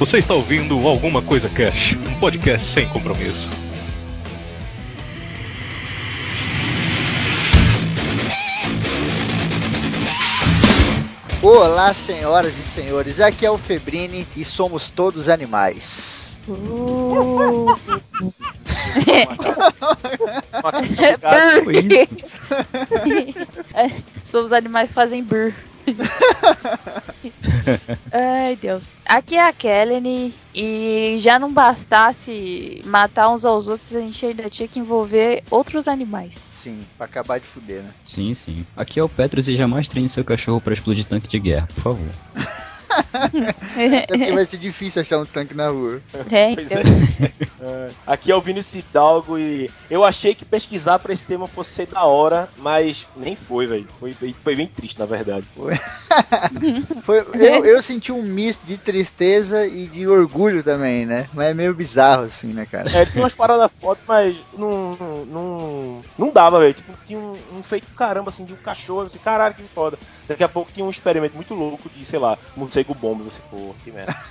Você está ouvindo Alguma Coisa Cash, um podcast sem compromisso. Olá, senhoras e senhores, aqui é o Febrini e somos todos animais. Uh. É, São os animais que fazem brr. Ai, Deus. Aqui é a Kellen e já não bastasse matar uns aos outros, a gente ainda tinha que envolver outros animais. Sim, pra acabar de fuder, né? Sim, sim. Aqui é o Petros e jamais treine seu cachorro para explodir tanque de guerra, por favor. Até porque vai ser difícil achar um tanque na rua. É, Pois então. É, aqui é o Vinícius Hidalgo e eu achei que pesquisar pra esse tema fosse ser da hora, mas nem foi, velho. Foi, bem- foi bem triste, na verdade. Foi, eu, eu senti um misto de tristeza e de orgulho também, né? Mas é meio bizarro assim, né, cara? É, tinha umas paradas fotos, mas não, não, não, não dava, velho. Tipo, tinha um, um feito do caramba, assim, de um cachorro, assim, caralho, que foda. Daqui a pouco tinha um experimento muito louco de, sei lá, morcego bomba, você, pô, que merda.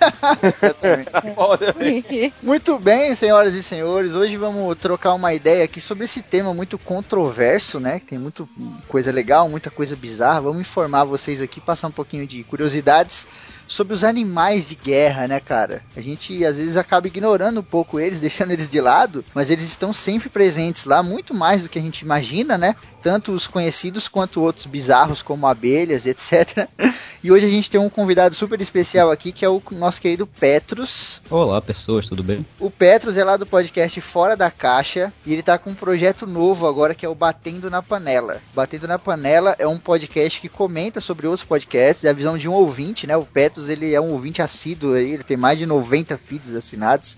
Muito bem, senhoras e senhores, hoje vamos trocar uma ideia aqui sobre esse tema muito controverso, né? Que tem muita coisa legal, muita coisa bizarra. Vamos informar vocês aqui, passar um pouquinho de curiosidades sobre os animais de guerra, né, cara? A gente às vezes acaba ignorando um pouco eles, deixando eles de lado, mas eles estão sempre presentes lá, muito mais do que a gente imagina, né? Tanto os conhecidos quanto outros bizarros, como abelhas, etc. E hoje a gente tem um convidado super especial aqui, que é o nosso querido Petrus. Olá, pessoas, tudo bem? O Petros é lá do podcast Fora da Caixa e ele tá com um projeto novo agora que é o Batendo na Panela. Batendo na Panela é um podcast que comenta sobre outros podcasts, é a visão de um ouvinte, né? O Ele é um ouvinte assíduo ele tem mais de 90 feeds assinados.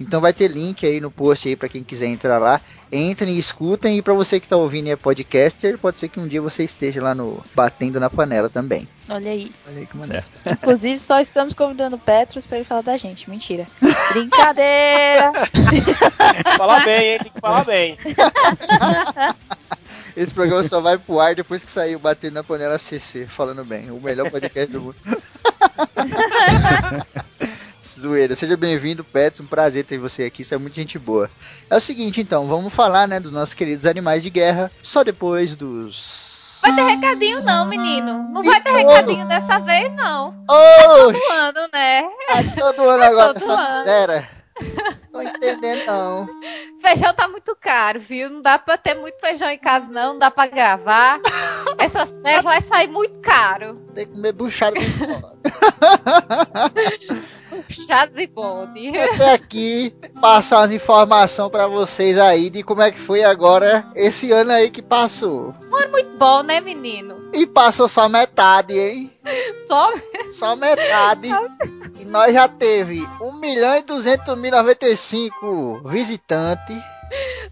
Então vai ter link aí no post aí para quem quiser entrar lá. Entrem e escutem e para você que tá ouvindo e é podcaster, pode ser que um dia você esteja lá no Batendo na Panela também. Olha aí. Olha aí que maneiro. Certo. Inclusive, só estamos convidando o Petros pra ele falar da gente. Mentira. Brincadeira! Falar bem, hein? Tem que falar bem. Esse programa só vai pro ar depois que sair o Batendo na Panela CC, falando bem. O melhor podcast do mundo. Zoeira, seja bem-vindo, Pets. Um prazer ter você aqui, isso é muito gente boa. É o seguinte, então, vamos falar, né, dos nossos queridos animais de guerra, só depois dos. Vai ter recadinho não, menino. Não vai ter recadinho dessa vez, não. Oh, Todo ano, né? todo ano agora todo essa ano. miséria. Tô entendendo, não. Feijão tá muito caro, viu? Não dá pra ter muito feijão em casa, não. Não dá pra gravar. Essa serva vai sair muito caro. Tem que comer buchada de fora. Puxado de bode. Até aqui, passar as informações pra vocês aí de como é que foi agora esse ano aí que passou. Muito bom, né, menino? E passou só metade, hein? Só Só metade. E nós já teve 1 milhão e 200 mil 95 visitantes.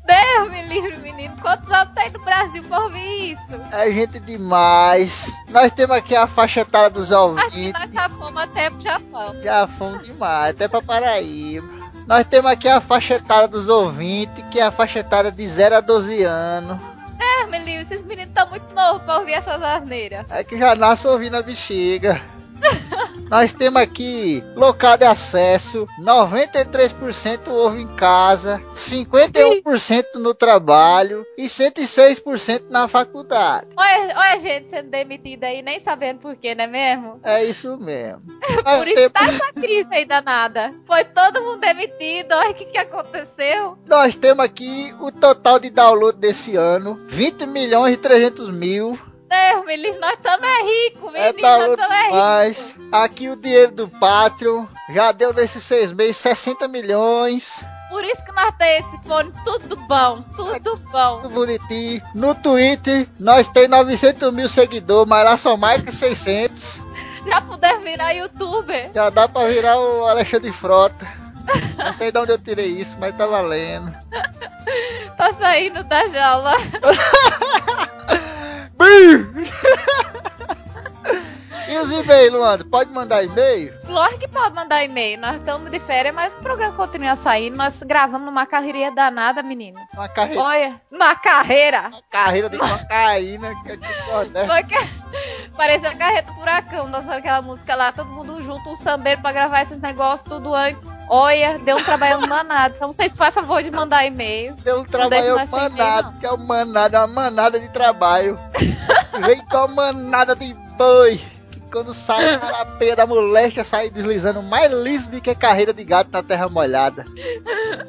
Deus me livre, menino. Quantos anos tem do Brasil pra ouvir isso? É gente demais. Nós temos aqui a faixa etária dos Acho que ouvintes. nós já fomos até pro Japão. Já fomos demais, até pra Paraíba. Nós temos aqui a faixa etária dos ouvintes, que é a faixa etária de 0 a 12 anos. Deus me livre, esses meninos estão muito novos pra ouvir essas asneiras. É que já nasce ouvindo a bexiga. Nós temos aqui local de acesso, 93% ouve em casa, 51% no trabalho e 106% na faculdade. Olha, olha a gente sendo demitida aí, nem sabendo por quê, não é mesmo? É isso mesmo. Por isso temos, tá essa crise aí danada. Foi todo mundo demitido, olha o que, que aconteceu. nós temos aqui o total de download desse ano, 20 milhões e 300 mil. Deus me livre, nós estamos é ricos, É menino, nós download estamos é demais. Aqui o dinheiro do Patreon já deu nesses seis meses 60 milhões. Por isso que nós temos esse fone tudo bom, tudo bom. Tudo bonitinho. No Twitter, nós tem 900 mil seguidores, mas lá são mais de 600. Já puder virar youtuber. Já dá pra virar o Alexandre Frota. Não sei de onde eu tirei isso, mas tá valendo. Tá saindo da jaula. Brrr! E os e-mails, Luandro? Pode mandar e-mail? Lógico que pode mandar e-mail. Nós estamos de férias, mas o programa continua saindo. Nós gravamos numa carreirinha danada, menino. Uma carreira, Olha, uma carreira. uma carreira de cocaína. Que é. Uma, ca- parecia a carreta furacão, dançando aquela música lá, todo mundo junto, um sambeiro pra gravar esses negócios tudo antes. Olha, deu um trabalho danado. Então vocês fazem favor de mandar e-mail. Deu um trabalho manado, que é uma manada, uma manada de trabalho. Vem com a manada de boi. Quando sai a carapeia da moléstia, sai deslizando mais liso do que carreira de gato na terra molhada.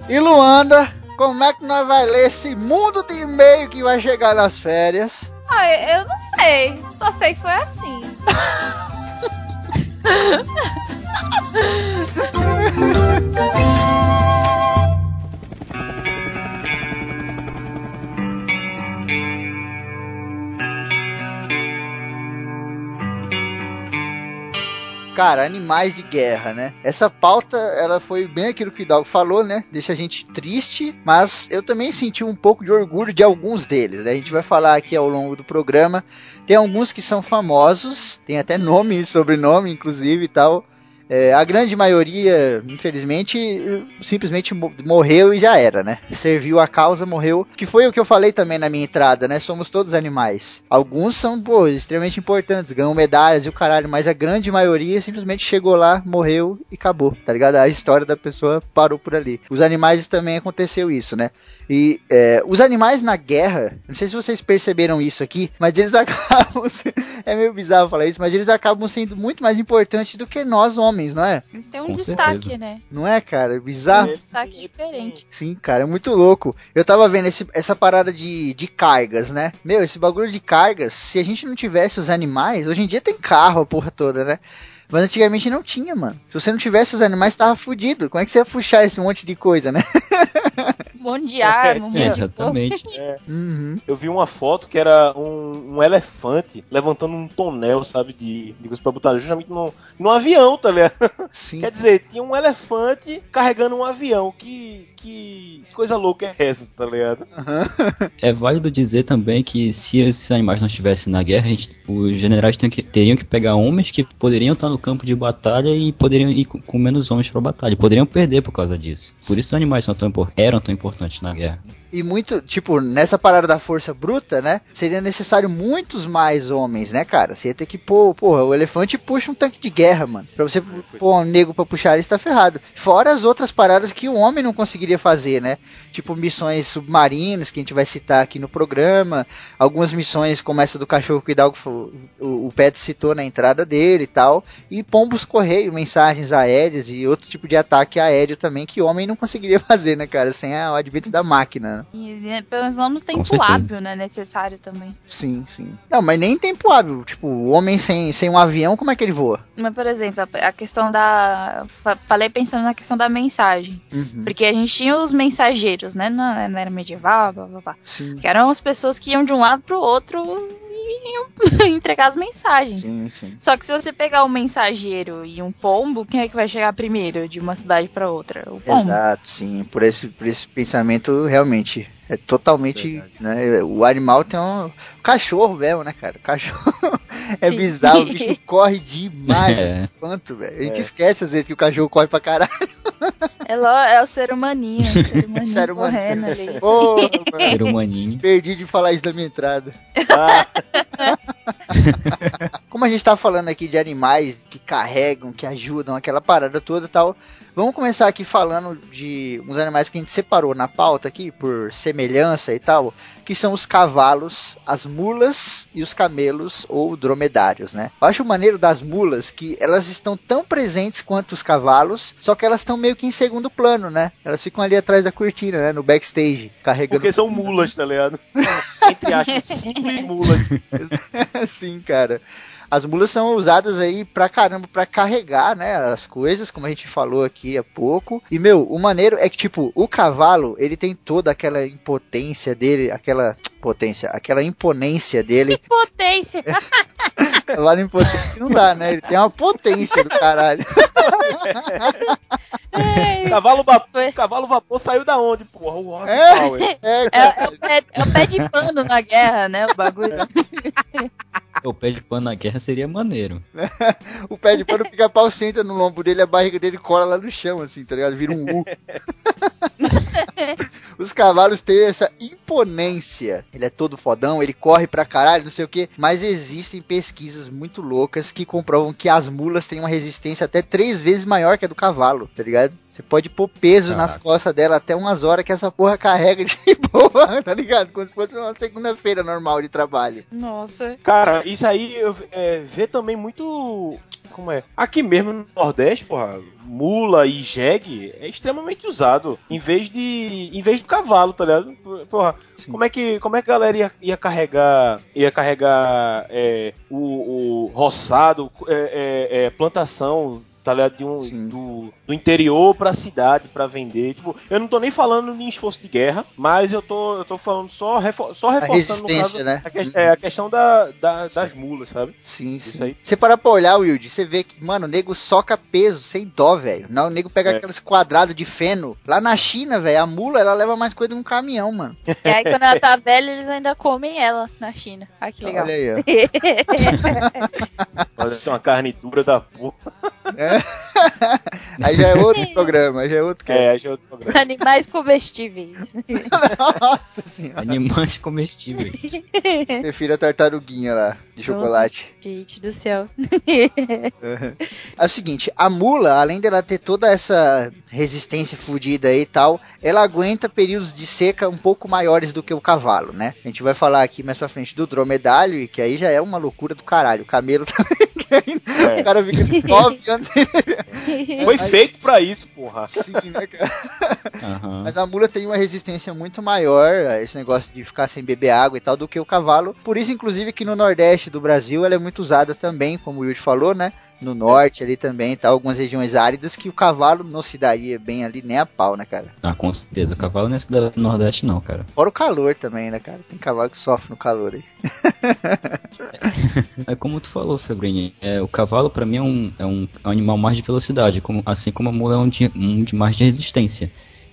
E Luanda, como é que nós vai ler esse mundo de e-mail que vai chegar nas férias? Ah, eu não sei. Só sei que foi assim. Cara, animais de guerra, né? Essa pauta, ela foi bem aquilo que o Hidalgo falou, né? Deixa a gente triste, mas eu também senti um pouco de orgulho de alguns deles. Né? A gente vai falar aqui ao longo do programa. Tem alguns que são famosos, tem até nome e sobrenome, inclusive e tal. É, a grande maioria, infelizmente, simplesmente morreu e já era, né? Serviu a causa, morreu. Que foi o que eu falei também na minha entrada, né? Somos todos animais. Alguns são, pô, extremamente importantes, ganham medalhas e o caralho, mas a grande maioria simplesmente chegou lá, morreu e acabou, tá ligado? A história da pessoa parou por ali. Os animais também aconteceu isso, né? E é, os animais na guerra, não sei se vocês perceberam isso aqui, mas eles acabam. é meio bizarro falar isso, mas eles acabam sendo muito mais importantes do que nós, homens, não é? Eles têm um Com destaque, certeza. né? Não é, cara? Tem um Bizarro. destaque diferente. Sim, cara, é muito louco. Eu tava vendo esse- essa parada de, de cargas, né? Meu, esse bagulho de cargas, se a gente não tivesse os animais, hoje em dia tem carro, a porra toda, né? Mas antigamente não tinha, mano. Se você não tivesse os animais, tava fudido. Como é que você ia puxar esse monte de coisa, né? Um monte de arma, um É, monte de coisa. exatamente. Uhum. Eu vi uma foto que era um, um elefante levantando um tonel, sabe, de, de coisa pra botar justamente no, num avião, tá ligado? Sim. Quer dizer, tinha um elefante carregando um avião. Que, que coisa louca é essa, tá ligado? É válido dizer também que se esses animais não estivessem na guerra, a gente- os generais teriam que, teriam que pegar homens que poderiam estar no campo de batalha e poderiam ir com, menos homens pra batalha. Poderiam perder por causa disso. Por isso os animais são tão, eram tão importantes na guerra. E muito, tipo, nessa parada da força bruta, né? Seria necessário muitos mais homens, né, cara? Você ia ter que pôr, porra, o elefante puxa um tanque de guerra, mano. Pra você pôr um nego pra puxar, ele está ferrado. Fora as outras paradas que o homem não conseguiria fazer, né? Tipo missões submarinas, que a gente vai citar aqui no programa. Algumas missões como essa do cachorro que o o, o Pet citou na entrada dele e tal. E pombos correio, mensagens aéreas e outro tipo de ataque aéreo também que o homem não conseguiria fazer, né, cara? Sem o advento da máquina, né? E, pelo menos não no tempo hábil, né? Necessário também. Sim, sim. Não, mas nem em tempo hábil. Tipo, o homem sem, sem um avião, como é que ele voa? Mas, por exemplo, a, a questão da. fa- Falei pensando na questão da mensagem. Uhum. Porque a gente tinha os mensageiros, né? Na, na era medieval, blá blá blá. Sim. Que eram as pessoas que iam de um lado pro outro e entregar as mensagens. Sim, sim. Só que se você pegar um mensageiro e um pombo, quem é que vai chegar primeiro de uma cidade pra outra? O pombo. Exato, sim. Por esse, por esse pensamento, realmente. É totalmente. Né, o animal tem um. O cachorro mesmo, né, cara? O cachorro é Sim. bizarro. O bicho corre demais. É. É. Espanto, velho. A gente É. esquece às vezes que o cachorro corre pra caralho. É, lo- é o ser humaninho, o ser humaninho mano. correndo ali. Ser humaninho. Perdi de falar isso na minha entrada. Ah, Como a gente tá falando aqui de animais que carregam, que ajudam, aquela parada toda e tal, vamos começar aqui falando de uns animais que a gente separou na pauta aqui, por semelhança e tal, que são os cavalos, as mulas e os camelos ou dromedários, né? Eu acho maneiro das mulas que elas estão tão presentes quanto os cavalos, só que elas estão meio que em segundo plano, né? Elas ficam ali atrás da cortina, né? No backstage, carregando. porque são mulas, tá ligado? Entre aspas, simples mulas. Sim, cara. As mulas são usadas aí pra caramba pra carregar, né, as coisas, como a gente falou aqui há pouco. E meu, o maneiro é que tipo, o cavalo, ele tem toda aquela impotência dele, aquela potência, aquela imponência dele. Potência! Cavalo impotente não dá, né? Ele tem uma potência do caralho. É, Cavalo vapor, cavalo vapor saiu da onde, porra? O Rock É. É, é, é o pé, é o pé de pano na guerra, né? O bagulho. O pé de pano na guerra seria maneiro. O pé de pano o pica-pau senta no lombo dele, a barriga dele cola lá no chão, assim, tá ligado? Vira um U. Os cavalos têm essa imponência. Ele é todo fodão, ele corre pra caralho, não sei o que. Mas existem pesquisas muito loucas que comprovam que as mulas têm uma resistência até três vezes maior que a do cavalo, tá ligado? Você pode pôr peso nas Caraca. costas dela até umas horas que essa porra carrega de boa, tá ligado? Como se fosse uma segunda-feira normal de trabalho. Nossa. Cara, isso aí eu é, vê também muito. Como é? Aqui mesmo no Nordeste, porra, mula e jegue é extremamente usado. Em vez de. Em vez do cavalo, tá ligado? Porra, Sim. como é que. Como é que a galera ia, ia carregar. Ia carregar é, o, o roçado, é, é, é, plantação. Tá ligado? De um, do, do interior pra cidade pra vender. Tipo, eu não tô nem falando em esforço de guerra, mas eu tô, eu tô falando só, refor só reforçando no resistência, caso, né? a, que- é, a questão da, da- das mulas, sabe? Sim, Isso sim. aí. Você parar pra olhar, Wilde, você vê que, mano, o nego soca peso, sem dó, velho. Não, o nego pega É. aqueles quadrados de feno. Lá na China, velho, a mula, ela leva mais coisa num caminhão, mano. E aí, quando ela tá velha, eles ainda comem ela na China. Ah, que legal. Olha aí, ó. Pode ser uma carne dura da porra. Aí já é outro programa, aí já é outro que É, já é outro programa. Animais comestíveis. Nossa senhora. Animais comestíveis. Prefiro a tartaruguinha lá, de chocolate. Gente do céu. É o seguinte, a mula, além dela ter toda essa resistência fodida aí e tal, ela aguenta períodos de seca um pouco maiores do que o cavalo, né? A gente vai falar aqui mais pra frente do dromedário, e que aí já é uma loucura do caralho. O camelo também. É. O cara fica de 9 anos sem Foi feito pra isso, porra. assim, né, cara? Aham. Mas a mula tem uma resistência muito maior a esse negócio de ficar sem beber água e tal do que o cavalo. Por isso, inclusive, que no Nordeste do Brasil ela é muito usada também, como o Yuri falou, né? No norte ali também, tá? Algumas regiões áridas que o cavalo não se daria bem ali nem a pau, né, cara? Ah, com certeza. O cavalo não é cidade do Nordeste, não, cara. Fora o calor também, né, cara? Tem cavalo que sofre no calor aí. É como tu falou, Febrini. É, o cavalo, pra mim, é um, é um, é animal mais de velocidade, como, assim como a mula é um de, um de mais de resistência.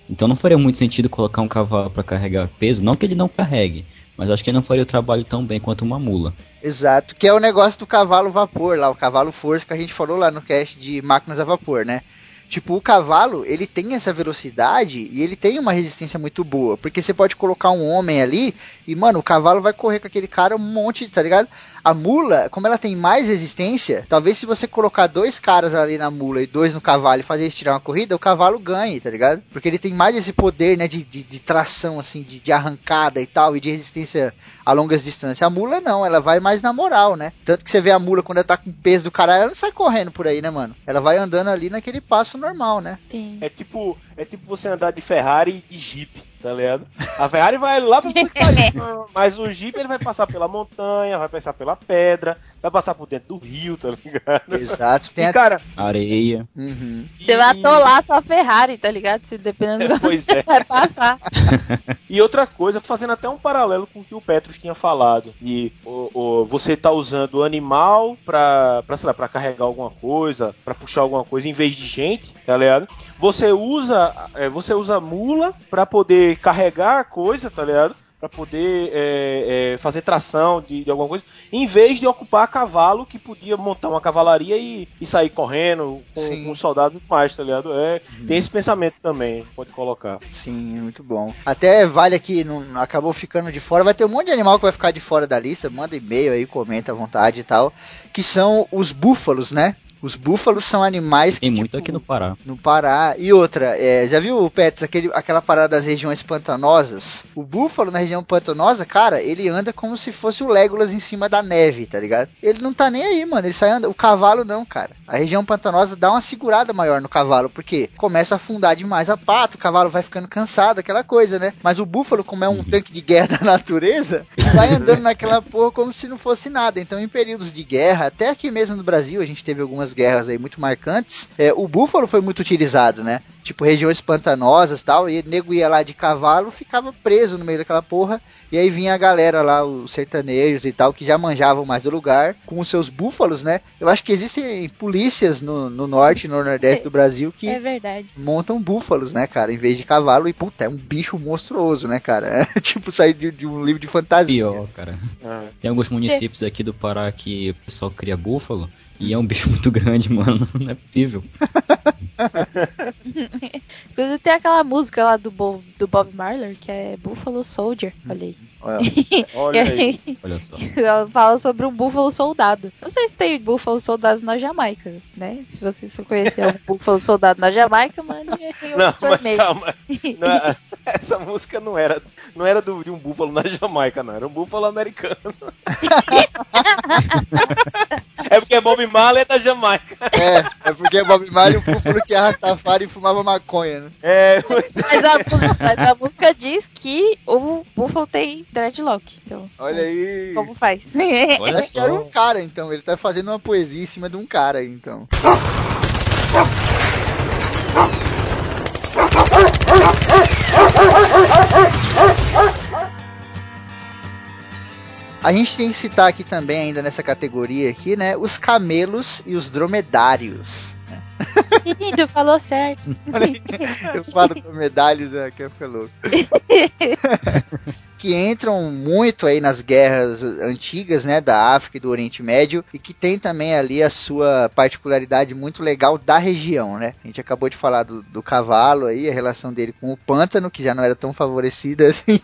Então não faria muito sentido colocar um cavalo pra carregar peso, não que ele não carregue, mas acho que ele não faria o trabalho tão bem quanto uma mula. Exato, que é o negócio do cavalo vapor lá, o cavalo força que a gente falou lá no cast de máquinas a vapor, né? Tipo, o cavalo, ele tem essa velocidade e ele tem uma resistência muito boa. Porque você pode colocar um homem ali e, mano, o cavalo vai correr com aquele cara um monte, tá ligado? A mula, como ela tem mais resistência, talvez se você colocar dois caras ali na mula e dois no cavalo e fazer eles tirar uma corrida, o cavalo ganhe, tá ligado? Porque ele tem mais esse poder, né, de, de, de tração, assim, de, de arrancada e tal, e de resistência a longas distâncias. A mula não, ela vai mais na moral, né? Tanto que você vê a mula quando ela tá com peso do caralho, ela não sai correndo por aí, né, mano? Ela vai andando ali naquele passo normal, né? Sim. É tipo, é tipo você andar de Ferrari e Jeep, tá ligado? A Ferrari vai lá pariu, mas o Jeep ele vai passar pela montanha, vai passar pela pedra, vai passar por dentro do rio, tá ligado? Exato. Tem E a... cara, Areia. Uhum. Você vai e- atolar sua Ferrari, tá ligado? Se dependendo do que Pois você é. vai passar. E outra coisa, fazendo até um paralelo com o que o Petros tinha falado, de o, o- você tá usando o animal pra, pra, sei lá, pra carregar alguma coisa, pra puxar alguma coisa, em vez de gente, tá ligado? Você usa, é, você usa mula pra poder carregar a coisa, tá ligado? Pra poder é, é, fazer tração de, de alguma coisa, em vez de ocupar cavalo que podia montar uma cavalaria e, e sair correndo com, com soldados e mais, tá ligado? É, Tem esse pensamento também, pode colocar. Sim, muito bom. Até vale aqui, não acabou ficando de fora. Vai ter um monte de animal que vai ficar de fora da lista. Manda e-mail aí, comenta à vontade e tal. Que são os búfalos, né? Os búfalos são animais que. Tem muito tipo, aqui no Pará. No Pará. E outra, é, já viu, Pets, aquele, aquela parada das regiões pantanosas? O búfalo na região pantanosa, cara, ele anda como se fosse o Legolas em cima da neve, tá ligado? Ele não tá nem aí, mano. Ele sai andando. O cavalo não, cara. A região pantanosa dá uma segurada maior no cavalo, porque começa a afundar demais a pata, o cavalo vai ficando cansado, aquela coisa, né? Mas o búfalo, como é um tanque de guerra da natureza, vai andando naquela porra como se não fosse nada. Então, em períodos de guerra, até aqui mesmo no Brasil, a gente teve algumas guerras aí muito marcantes, é, o búfalo foi muito utilizado, né? tipo regiões pantanosas e tal, e o nego ia lá de cavalo, ficava preso no meio daquela porra, e aí vinha a galera lá, os sertanejos e tal, que já manjavam mais do lugar, com os seus búfalos, né? Eu acho que existem polícias no, no norte e no nordeste do Brasil que É verdade. montam búfalos, né, cara, em vez de cavalo, e puta, é um bicho monstruoso, né, cara? É tipo sair de, de um livro de fantasia. Pior, cara. É. Tem alguns municípios aqui do Pará que o pessoal cria búfalo. E é um bicho muito grande, mano. Não é possível. Inclusive tem aquela música lá do, Bo- do Bob Marley, que é Buffalo Soldier. Olha aí. Olha, Olha aí. Olha só. Ela fala sobre um búfalo soldado. Não sei se tem búfalo soldados na Jamaica, né? Se vocês for conhecer um búfalo soldado na Jamaica, mande um Não, sorteio. calma. Não é- essa música não era, não era do- de um búfalo na Jamaica, não. Era um búfalo americano. é porque Bob Marley é da Jamaica. É, é porque Bob Marley, o búfalo tinha Rastafari e fumava maconha, né? É, é. Mas a, música, mas a música diz que o búfalo tem dreadlock. Então, Olha aí. como faz? Olha Acho que era um cara, então. Ele tá fazendo uma poesia em cima de um cara, aí, então. A gente tem que citar aqui também, ainda nessa categoria aqui, né? Os camelos e os dromedários. né? Lindo, falou certo. Eu falo dromedários, é, que fica louco. que entram muito aí nas guerras antigas, né, da África e do Oriente Médio, e que tem também ali a sua particularidade muito legal da região, né? A gente acabou de falar do, do cavalo aí, a relação dele com o pântano, que já não era tão favorecida assim.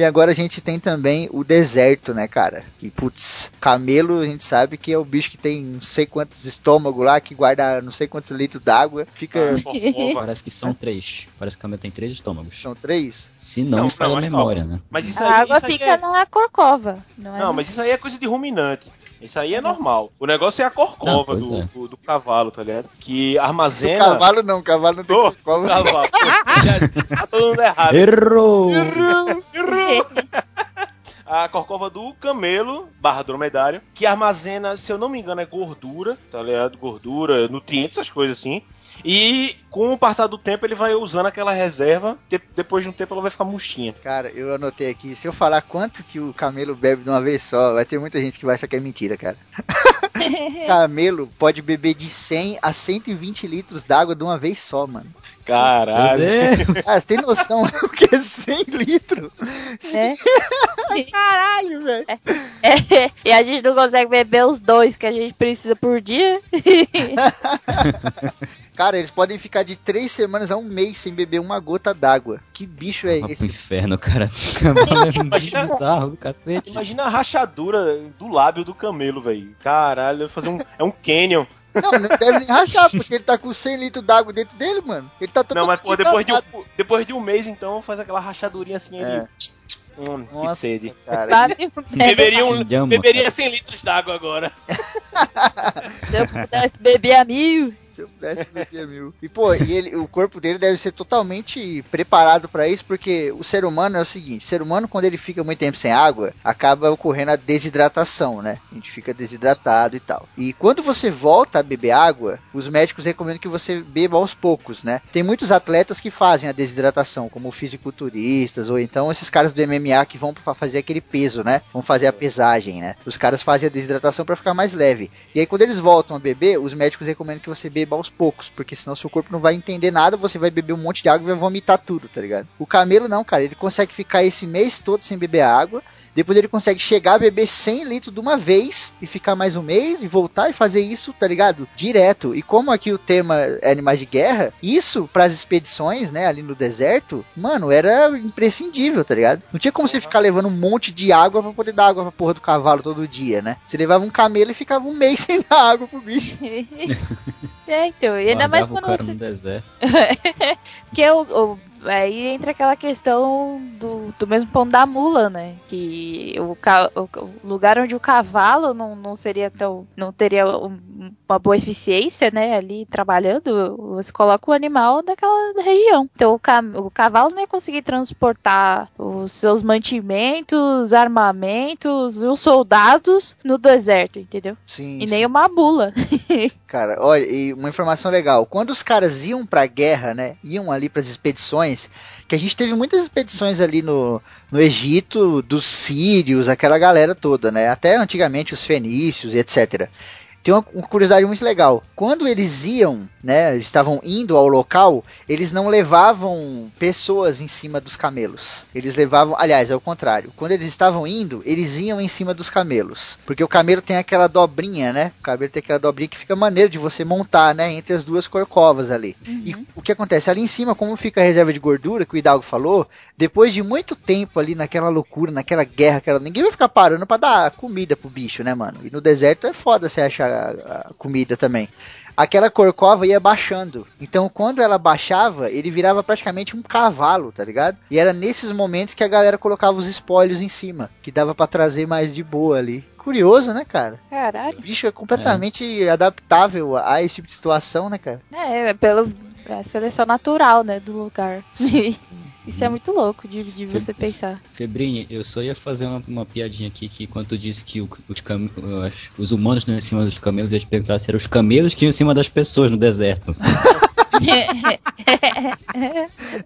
E agora a gente tem também o deserto, né, cara? Que, putz, camelo a gente sabe que é o bicho que tem não sei quantos estômagos lá, que guarda não sei quantos litros d'água. Fica. Ah. Parece que são três. Parece que a camelo tem três estômagos. São três? Se não, Não, não, a memória, calma. né? Mas isso aí, A água isso aí fica é... na corcova. Não, é Não, mas isso aí é coisa de ruminante. Isso aí é normal. O negócio é a corcova Não, do, é. do, do cavalo, tá ligado? Que armazena. cavalo não, cavalo não tem Ô, cavalo. cavalo. Já tá todo mundo errado. Errou! A corcova do camelo, barra dromedário, que armazena, se eu não me engano, é gordura, tá ligado? Gordura, nutrientes, essas coisas assim. E com o passar do tempo ele vai usando aquela reserva, de- depois de um tempo ela vai ficar murchinha. Cara, eu anotei aqui, se eu falar quanto que o camelo bebe de uma vez só, vai ter muita gente que vai achar que é mentira, cara. camelo pode beber de 100 a 120 litros d'água de uma vez só, mano. Caralho. Deus! Cara, você tem noção o que é 100 litros? É. Caralho, velho. É, e a gente não consegue beber os dois que a gente precisa por dia. Cara, eles podem ficar de 3 semanas a um mês sem beber uma gota d'água. Que bicho é pro esse? inferno, cara. É Imagina- bizarro. Imagina a rachadura do lábio do camelo, velho. Caralho, fazer um. É um canyon. Não, não deve nem rachar, porque ele tá com 100 litros d'água dentro dele, mano. Ele tá Não, mas pô, depois de, um, depois de um mês, então, faz aquela rachadurinha assim É. ali. Hum, que Nossa, sede. cara. Sabe? Beberia, um, beberia 100 litros d'água agora. Se eu pudesse beber a mil. Se eu pudesse beber mil. E pô, e ele, o corpo dele deve ser totalmente preparado pra isso, porque o ser humano é o seguinte: o ser humano, quando ele fica muito tempo sem água, acaba ocorrendo a desidratação, né? A gente fica desidratado e tal. E quando você volta a beber água, os médicos recomendam que você beba aos poucos, né? Tem muitos atletas que fazem a desidratação, como fisiculturistas, ou então esses caras do MMA que vão pra fazer aquele peso, né? Vão fazer a pesagem, né? Os caras fazem a desidratação pra ficar mais leve. E aí, quando eles voltam a beber, os médicos recomendam que você beba aos poucos, porque senão seu corpo não vai entender nada, você vai beber um monte de água e vai vomitar tudo, tá ligado? O camelo não, cara, ele consegue ficar esse mês todo sem beber água, depois ele consegue chegar a beber 100 litros de uma vez e ficar mais um mês e voltar e fazer isso, tá ligado? Direto. E como aqui o tema é animais de guerra, isso pras expedições, né, ali no deserto, mano, era imprescindível, tá ligado? Não tinha como você ficar levando um monte de água pra poder dar água pra porra do cavalo todo dia, né? Você levava um camelo e ficava um mês sem dar água pro bicho. É, então, e ainda mais quando cara você. no deserto. Porque o, o- aí entra aquela questão do, do mesmo pão da mula, né? Que o, o- lugar onde o cavalo não, não seria tão. não teria um uma boa eficiência, né, ali trabalhando, você coloca o animal daquela região. Então o, ca o cavalo não ia conseguir transportar os seus mantimentos, armamentos, os soldados no deserto, entendeu? Sim. E sim. nem uma bula. Cara, olha, e uma informação legal. Quando os caras iam pra guerra, né? Iam ali pras expedições, que a gente teve muitas expedições ali no, no Egito, dos sírios, aquela galera toda, né? Até antigamente os fenícios e etc. Tem uma, uma curiosidade muito legal. Quando eles iam, né, eles estavam indo ao local, eles não levavam pessoas em cima dos camelos. Eles levavam, aliás, é o contrário. Quando eles estavam indo, eles iam em cima dos camelos, porque o camelo tem aquela dobrinha, né? O camelo tem aquela dobrinha que fica maneiro de você montar, né, entre as duas corcovas ali. E o que acontece ali em cima, como fica a reserva de gordura que o Hidalgo falou, depois de muito tempo ali naquela loucura, naquela guerra, aquela... ninguém vai ficar parando pra dar comida pro bicho, né, mano? E no deserto é foda você achar a, a comida também. Aquela corcova ia baixando. Então, quando ela baixava, ele virava praticamente um cavalo, tá ligado? E era nesses momentos que a galera colocava os espólios em cima, que dava pra trazer mais de boa ali. Curioso, né, cara? Caralho. O bicho é completamente adaptável a esse tipo de situação, né, cara? É, é pelo é seleção natural, né, do lugar. Isso é muito louco de, de você pensar. Febrinha, eu só ia fazer uma, uma piadinha aqui que quando tu disse que o- os, cam- os humanos não iam em cima dos camelos, eu ia te perguntar se eram os camelos que iam em cima das pessoas no deserto.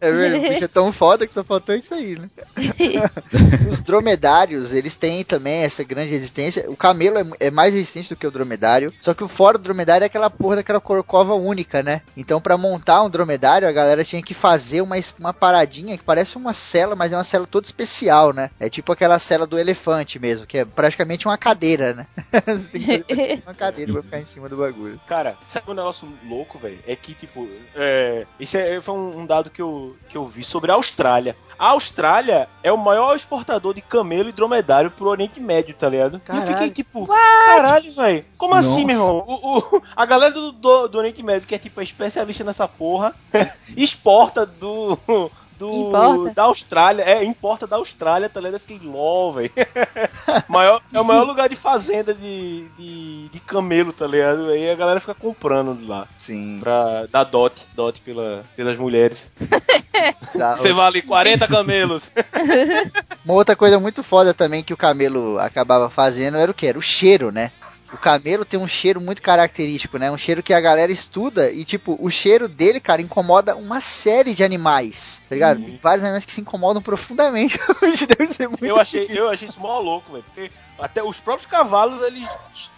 É verdade, o bicho é tão foda que só faltou isso aí, né? Os dromedários, eles têm também essa grande resistência. O camelo é, é mais resistente do que o dromedário. Só que o fora do dromedário é aquela porra daquela corcova única, né? Então, pra montar um dromedário, a galera tinha que fazer uma, uma paradinha que parece uma cela, mas é uma cela toda especial, né? É tipo aquela cela do elefante mesmo, que é praticamente uma cadeira, né? Você tem que fazer uma cadeira pra ficar em cima do bagulho. Cara, sabe um negócio louco, velho? É que, tipo, é, esse é- foi um, um dado que eu, que eu vi sobre a Austrália. A Austrália é o maior exportador de camelo e dromedário pro Oriente Médio, tá ligado? E eu Caralho. fiquei tipo, caralho, velho. Como Nossa. assim, meu irmão? O, o- a galera do, do, do Oriente Médio, que é tipo especialista nessa porra, exporta do. Do, Importa? da Austrália, é, importa da Austrália, tá ligado? Eu fiquei lol, velho. maior, é o maior lugar de fazenda de, de, de camelo, tá ligado? Aí a galera fica comprando de lá Sim. pra dar dote, dote pela, pelas mulheres. Tá, Você vale 40 camelos. Uma outra coisa muito foda também que o camelo acabava fazendo era o que? Era o cheiro, né? O camelo tem um cheiro muito característico, né? Um cheiro que a galera estuda e, tipo, o cheiro dele, cara, incomoda uma série de animais, tá ligado? Tem vários animais que se incomodam profundamente. Deve ser muito... Eu achei, eu achei isso mó louco, velho. Porque até os próprios cavalos, eles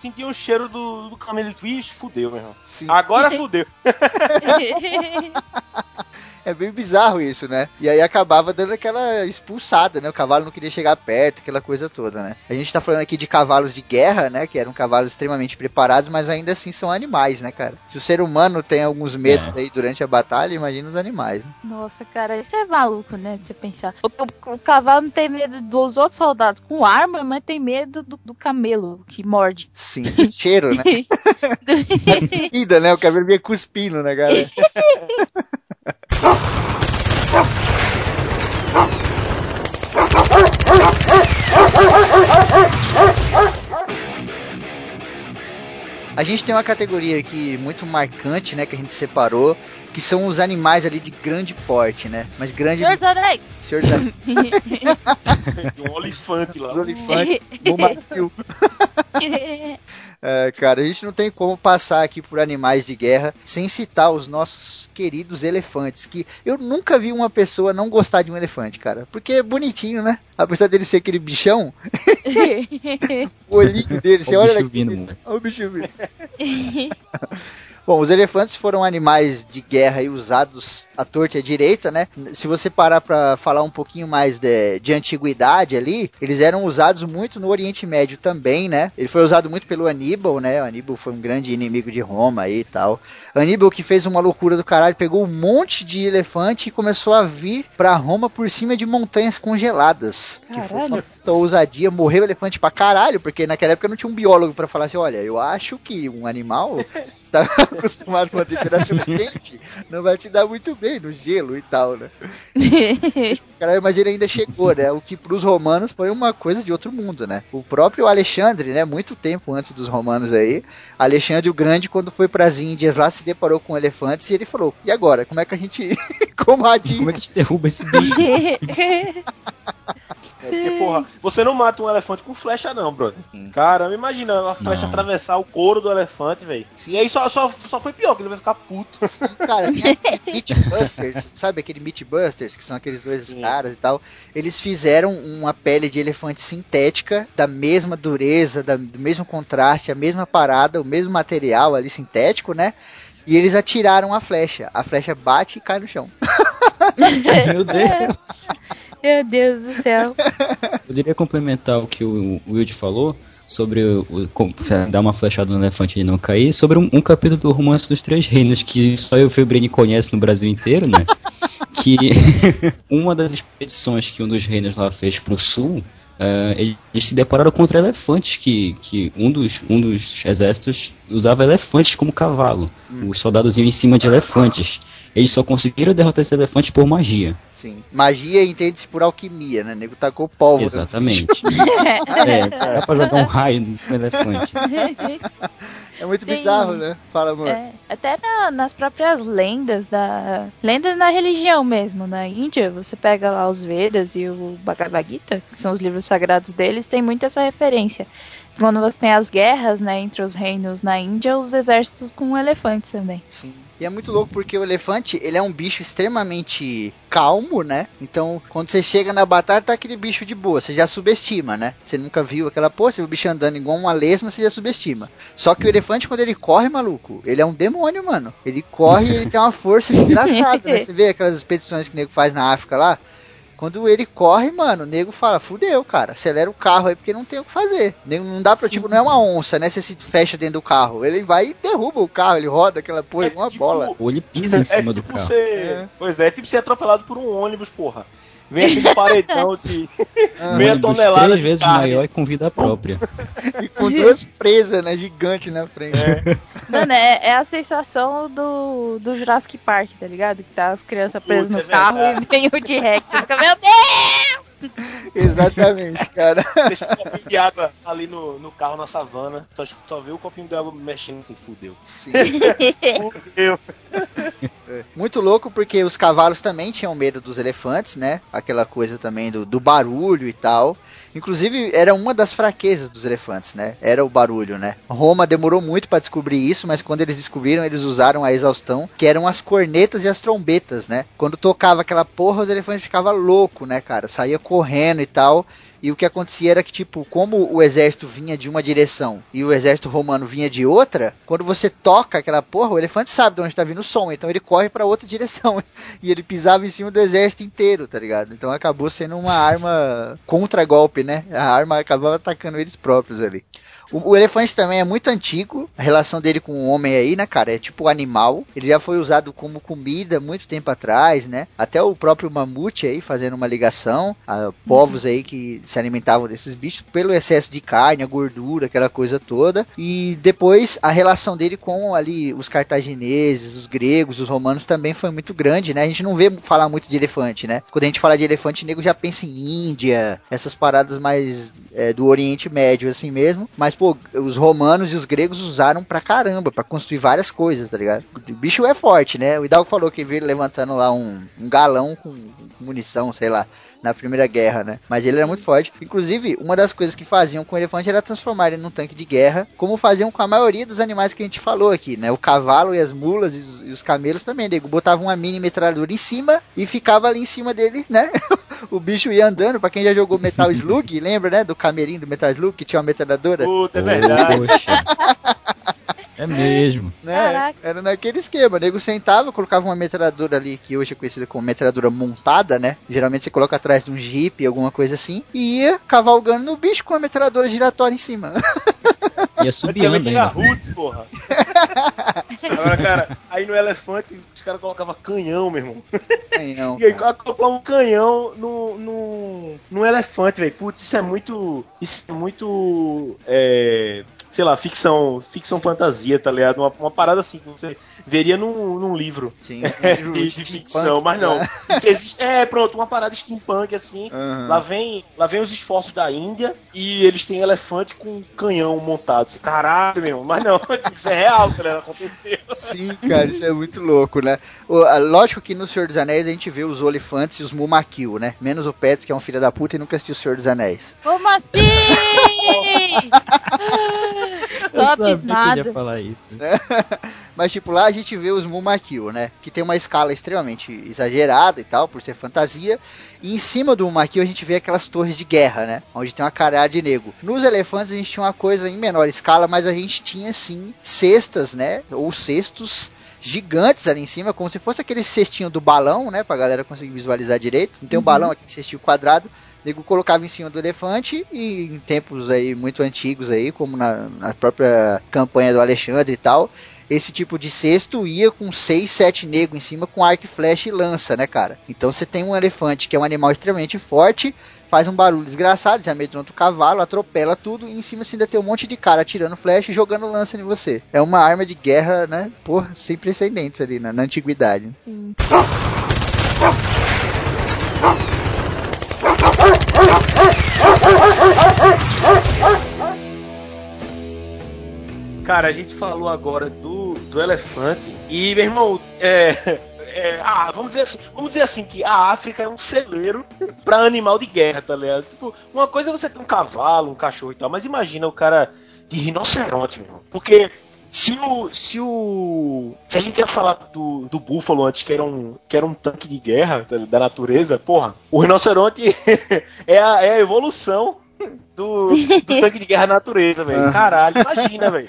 sentiam o cheiro do, do camelo. Vixe, fudeu, meu irmão. Sim, Agora fudeu. é bem bizarro isso, né? E aí acabava dando aquela expulsada, né? O cavalo não queria chegar perto, aquela coisa toda, né? A gente tá falando aqui de cavalos de guerra, né? Que eram cavalos extremamente preparados, mas ainda assim são animais, né, cara? Se o ser humano tem alguns medos aí durante a batalha, imagina os animais, né? Nossa, cara, isso é maluco, né? De você pensar. O, o- o cavalo não tem medo dos outros soldados com arma, mas tem medo do, do camelo que morde. Sim, cheiro, né? Cuspida, né? O cabelo vinha cuspindo, né, cara? A gente tem uma categoria aqui muito marcante, né, que a gente separou, que são os animais ali de grande porte, né? Mas grande... Senhor dos Anéis! Senhor dos Anéis, Um olifante lá. os olifantes, Bombadil. É, cara, a gente não tem como passar aqui por animais de guerra sem citar os nossos queridos elefantes, que eu nunca vi uma pessoa não gostar de um elefante, cara, porque é bonitinho, né? Apesar dele ser aquele bichão, o olhinho dele, você Ó o olha bicho daqui, vindo, mano. Olha o bicho vindo. Bom, os elefantes foram animais de guerra e usados à torta e à direita, né? Se você parar pra falar um pouquinho mais de, de antiguidade ali, eles eram usados muito no Oriente Médio também, né? Ele foi usado muito pelo Aníbal, né? O Aníbal foi um grande inimigo de Roma aí e tal. Aníbal que fez uma loucura do caralho, pegou um monte de elefante e começou a vir pra Roma por cima de montanhas congeladas. Que foi uma Caralho. puta ousadia, morreu elefante pra caralho, porque naquela época não tinha um biólogo pra falar assim, olha, eu acho que um animal está acostumado com a temperatura quente, não vai se dar muito bem no gelo e tal, né? Cara, mas ele ainda chegou, né? O que pros romanos foi uma coisa de outro mundo, né? O próprio Alexandre, né? Muito tempo antes dos romanos aí, Alexandre o Grande, quando foi pras Índias lá, se deparou com elefantes e ele falou: E agora? Como é que a gente combate Como é que a gente derruba esse bicho? É, porque, porra, você não mata um elefante com flecha, não, brother. Caramba, imagina a flecha Não. atravessar o couro do elefante, velho. E aí só, só, só foi pior, que ele vai ficar puto. Cara, tem aquele Meatbusters, sabe aquele Meatbusters, que são aqueles dois Sim. caras e tal. Eles fizeram uma pele de elefante sintética, da mesma dureza, da- do mesmo contraste, a mesma parada, o mesmo material ali sintético, né? E eles atiraram a flecha. A flecha bate e cai no chão. Meu Deus. Meu Deus do céu. Poderia complementar o que o Wild falou sobre o, como dar uma flechada no elefante e não cair, sobre um, um capítulo do Romance dos Três Reinos, que só eu e o Febrini conhece no Brasil inteiro, né? que uma das expedições que um dos reinos lá fez pro sul, eh, eles se depararam contra elefantes, que, que um, dos, um dos exércitos usava elefantes como cavalo. Os soldados iam em cima de elefantes. Eles só conseguiram derrotar esses elefantes por magia. Sim. Magia entende-se por alquimia, né? O nego tacou pólvora. Exatamente. é, dá pra jogar um raio no elefante. É muito Tem- bizarro, né? Fala, amor. É, até na- nas próprias lendas da. Lendas na religião mesmo. Na Índia, você pega lá os Vedas e o Bhagavad Gita, que são os livros sagrados deles, tem muito essa referência. Quando você tem as guerras, né, entre os reinos na Índia, os exércitos com elefantes também. Sim. E é muito louco porque o elefante, ele é um bicho extremamente calmo, né? Então, quando você chega na batalha, tá aquele bicho de boa, você já subestima, né? Você nunca viu aquela porra, você viu o bicho andando igual uma lesma, você já subestima. Só que o elefante, quando ele corre, maluco, ele é um demônio, mano. Ele corre e ele tem uma força desgraçada, né? Você vê aquelas expedições que o nego faz na África lá, quando ele corre, mano, o nego fala, fudeu, cara, acelera o carro aí porque não tem o que fazer. Não dá pra, Sim. tipo, não é uma onça, né? Você se fecha dentro do carro. Ele vai e derruba o carro, ele roda aquela porra, É uma tipo- bola. Ou ele pisa em É cima do tipo carro. ser. É. Pois é, é tipo ser atropelado por um ônibus, porra. Vem aquele paredão de Ah, meia tonelada três de vezes carne. maior e com vida própria. E com duas presas, né? Gigante na frente. Mano, é, é a sensação do, do Jurassic Park, tá ligado? Que tá as crianças presas Puta, no é carro verdade. e vem o T-Rex. Meu Deus! Exatamente, cara. Deixa um copinho de água ali no, no carro na savana. Só, só vê o copinho de água mexendo assim, fudeu. Sim. Fudeu. Muito louco porque os cavalos também tinham medo dos elefantes, né? Aquela coisa também do, do barulho e tal. Inclusive, era uma das fraquezas dos elefantes, né? Era o barulho, né? Roma demorou muito pra descobrir isso, mas quando eles descobriram, eles usaram a exaustão, que eram as cornetas e as trombetas, né? Quando tocava aquela porra, os elefantes ficavam loucos, né, cara? Saía correndo e tal. E o que acontecia era que, tipo, como o exército vinha de uma direção e o exército romano vinha de outra, quando você toca aquela porra, o elefante sabe de onde tá vindo o som, então ele corre pra outra direção. E ele pisava em cima do exército inteiro, tá ligado? Então acabou sendo uma arma contra-golpe, né? A arma acabava atacando eles próprios ali. O, o elefante também é muito antigo, a relação dele com o homem aí, né, cara? É tipo animal. Ele já foi usado como comida muito tempo atrás, né? Até o próprio mamute aí fazendo uma ligação a povos aí que se alimentavam desses bichos pelo excesso de carne, a gordura, aquela coisa toda. E depois a relação dele com ali os cartagineses, os gregos, os romanos também foi muito grande, né? A gente não vê falar muito de elefante, né? Quando a gente fala de elefante, o nego já pensa em Índia, essas paradas mais é, do Oriente Médio, assim mesmo. Mas, pô, os romanos e os gregos usaram pra caramba, pra construir várias coisas, tá ligado? O bicho é forte, né? O Hidalgo falou que veio levantando lá um, um galão com munição, sei lá na Primeira Guerra, né? Mas ele era muito forte. Inclusive, uma das coisas que faziam com o elefante era transformar ele num tanque de guerra, como faziam com a maioria dos animais que a gente falou aqui, né? O cavalo e as mulas e os, e os camelos também, nego. Botavam uma mini metralhadora em cima e ficava ali em cima dele, né? o bicho ia andando. Pra quem já jogou Metal Slug, lembra, né? Do camelinho do Metal Slug que tinha uma metralhadora? Puta, é verdade. É mesmo. né? Caraca. Era naquele esquema. O nego sentava, colocava uma metralhadora ali, que hoje é conhecida como metralhadora montada, né? Geralmente você coloca atrás de um jeep, alguma coisa assim, e ia cavalgando no bicho com a metralhadora giratória em cima. Ia subiando Antigamente era ainda. roots, porra. Agora, cara, aí no elefante os caras colocavam canhão, meu irmão. Aí não. E aí acoplar um canhão no, no, no elefante, velho. Putz, isso é muito. Isso é muito. É, sei lá, ficção, ficção fantasia, tá ligado? Uma, uma parada assim que você veria num, num livro Sim, de, de ficção, mas não. Isso existe- é, pronto, uma parada steampunk assim. Aham. Lá vem, lá vem os esforços da Índia e eles têm elefante com canhão montado. Caralho, meu, mas não, isso é real, tá ligado? Aconteceu. Sim, cara, isso é muito louco, né? O- a- lógico que no Senhor dos Anéis a gente vê os olifantes e os Mumakil, né? Menos o Pets, que é um filho da puta e nunca assistiu o Senhor dos Anéis. Como assim? Estou Eu sabia que ele abismado. ia falar isso. Mas, tipo, lá a gente vê os Mumakil, né? Que tem uma escala extremamente exagerada e tal, por ser fantasia. E em cima do Mumakil a gente vê aquelas torres de guerra, né? Onde tem uma caralho de nego. Nos elefantes a gente tinha uma coisa em menor escala, mas a gente tinha, sim, cestas, né? Ou cestos gigantes ali em cima, como se fosse aquele cestinho do balão, né? Pra galera conseguir visualizar direito. Não tem um balão aqui, cestinho quadrado. O nego colocava em cima do elefante e em tempos aí muito antigos aí, como na, na própria campanha do Alexandre e tal, esse tipo de cesto ia com 6, 7 negros em cima com arco e flecha e lança, né, cara? Então você tem um elefante que é um animal extremamente forte, faz um barulho desgraçado, você amedronta o cavalo, atropela tudo, e em cima você ainda tem um monte de cara atirando flecha e jogando lança em você. É uma arma de guerra, né, porra, sem precedentes ali na, na antiguidade. Sim. Cara, a gente falou agora do, do elefante e, meu irmão, é, é, ah, vamos dizer assim, vamos dizer assim que a África é um celeiro pra animal de guerra, tá ligado? Tipo, uma coisa é você ter um cavalo, um cachorro e tal, mas imagina o cara de rinoceronte, meu irmão. Porque se o se o se a gente ia falar do, do búfalo antes que era um que era um tanque de guerra tá, da natureza, porra, o rinoceronte é a, é a evolução do, do tanque de guerra natureza, velho. Aham. Caralho, imagina, velho.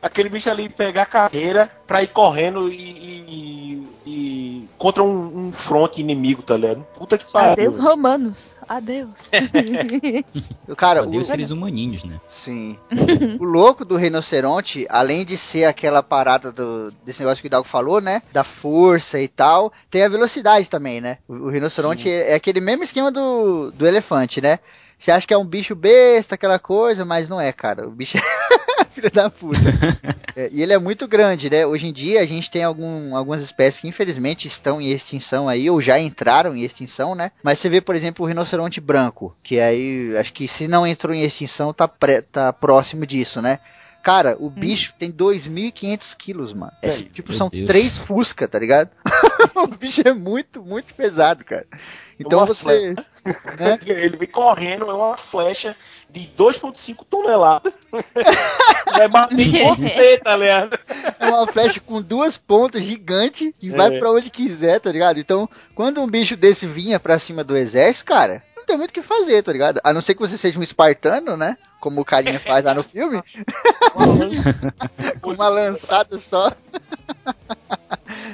Aquele bicho ali pegar a carreira pra ir correndo e, e- e- contra um, um fronte inimigo, tá ligado? Puta que pariu. Adeus, romanos. Adeus. Cara, Adeus o, seres humaninhos, né? Sim. o louco do rinoceronte, além de ser aquela parada do, desse negócio que o Hidalgo falou, né? Da força e tal, tem a velocidade também, né? O, o rinoceronte é, é aquele mesmo esquema do, do elefante, né? Você acha que é um bicho besta, aquela coisa, mas não é, cara. O bicho é filho da puta. É, e ele é muito grande, né? Hoje em dia a gente tem algum, algumas espécies que infelizmente estão em extinção aí, ou já entraram em extinção, né? Mas você vê, por exemplo, o rinoceronte branco, que aí acho que se não entrou em extinção, tá, pré- tá próximo disso, né? Cara, o bicho tem 2.500 quilos, mano. É, tipo, são Deus. três Fusca, tá ligado? o bicho é muito, muito pesado, cara. Então Uma você. Né? Ele vem correndo, é uma flecha de 2,5 toneladas. Vai bater em você, tá ligado? É uma flecha com duas pontas gigante que vai É. pra onde quiser, tá ligado? Então, quando um bicho desse vinha pra cima do exército, cara, não tem muito o que fazer, tá ligado? A não ser que você seja um espartano, né? Como o carinha faz lá no filme, com uma lançada só.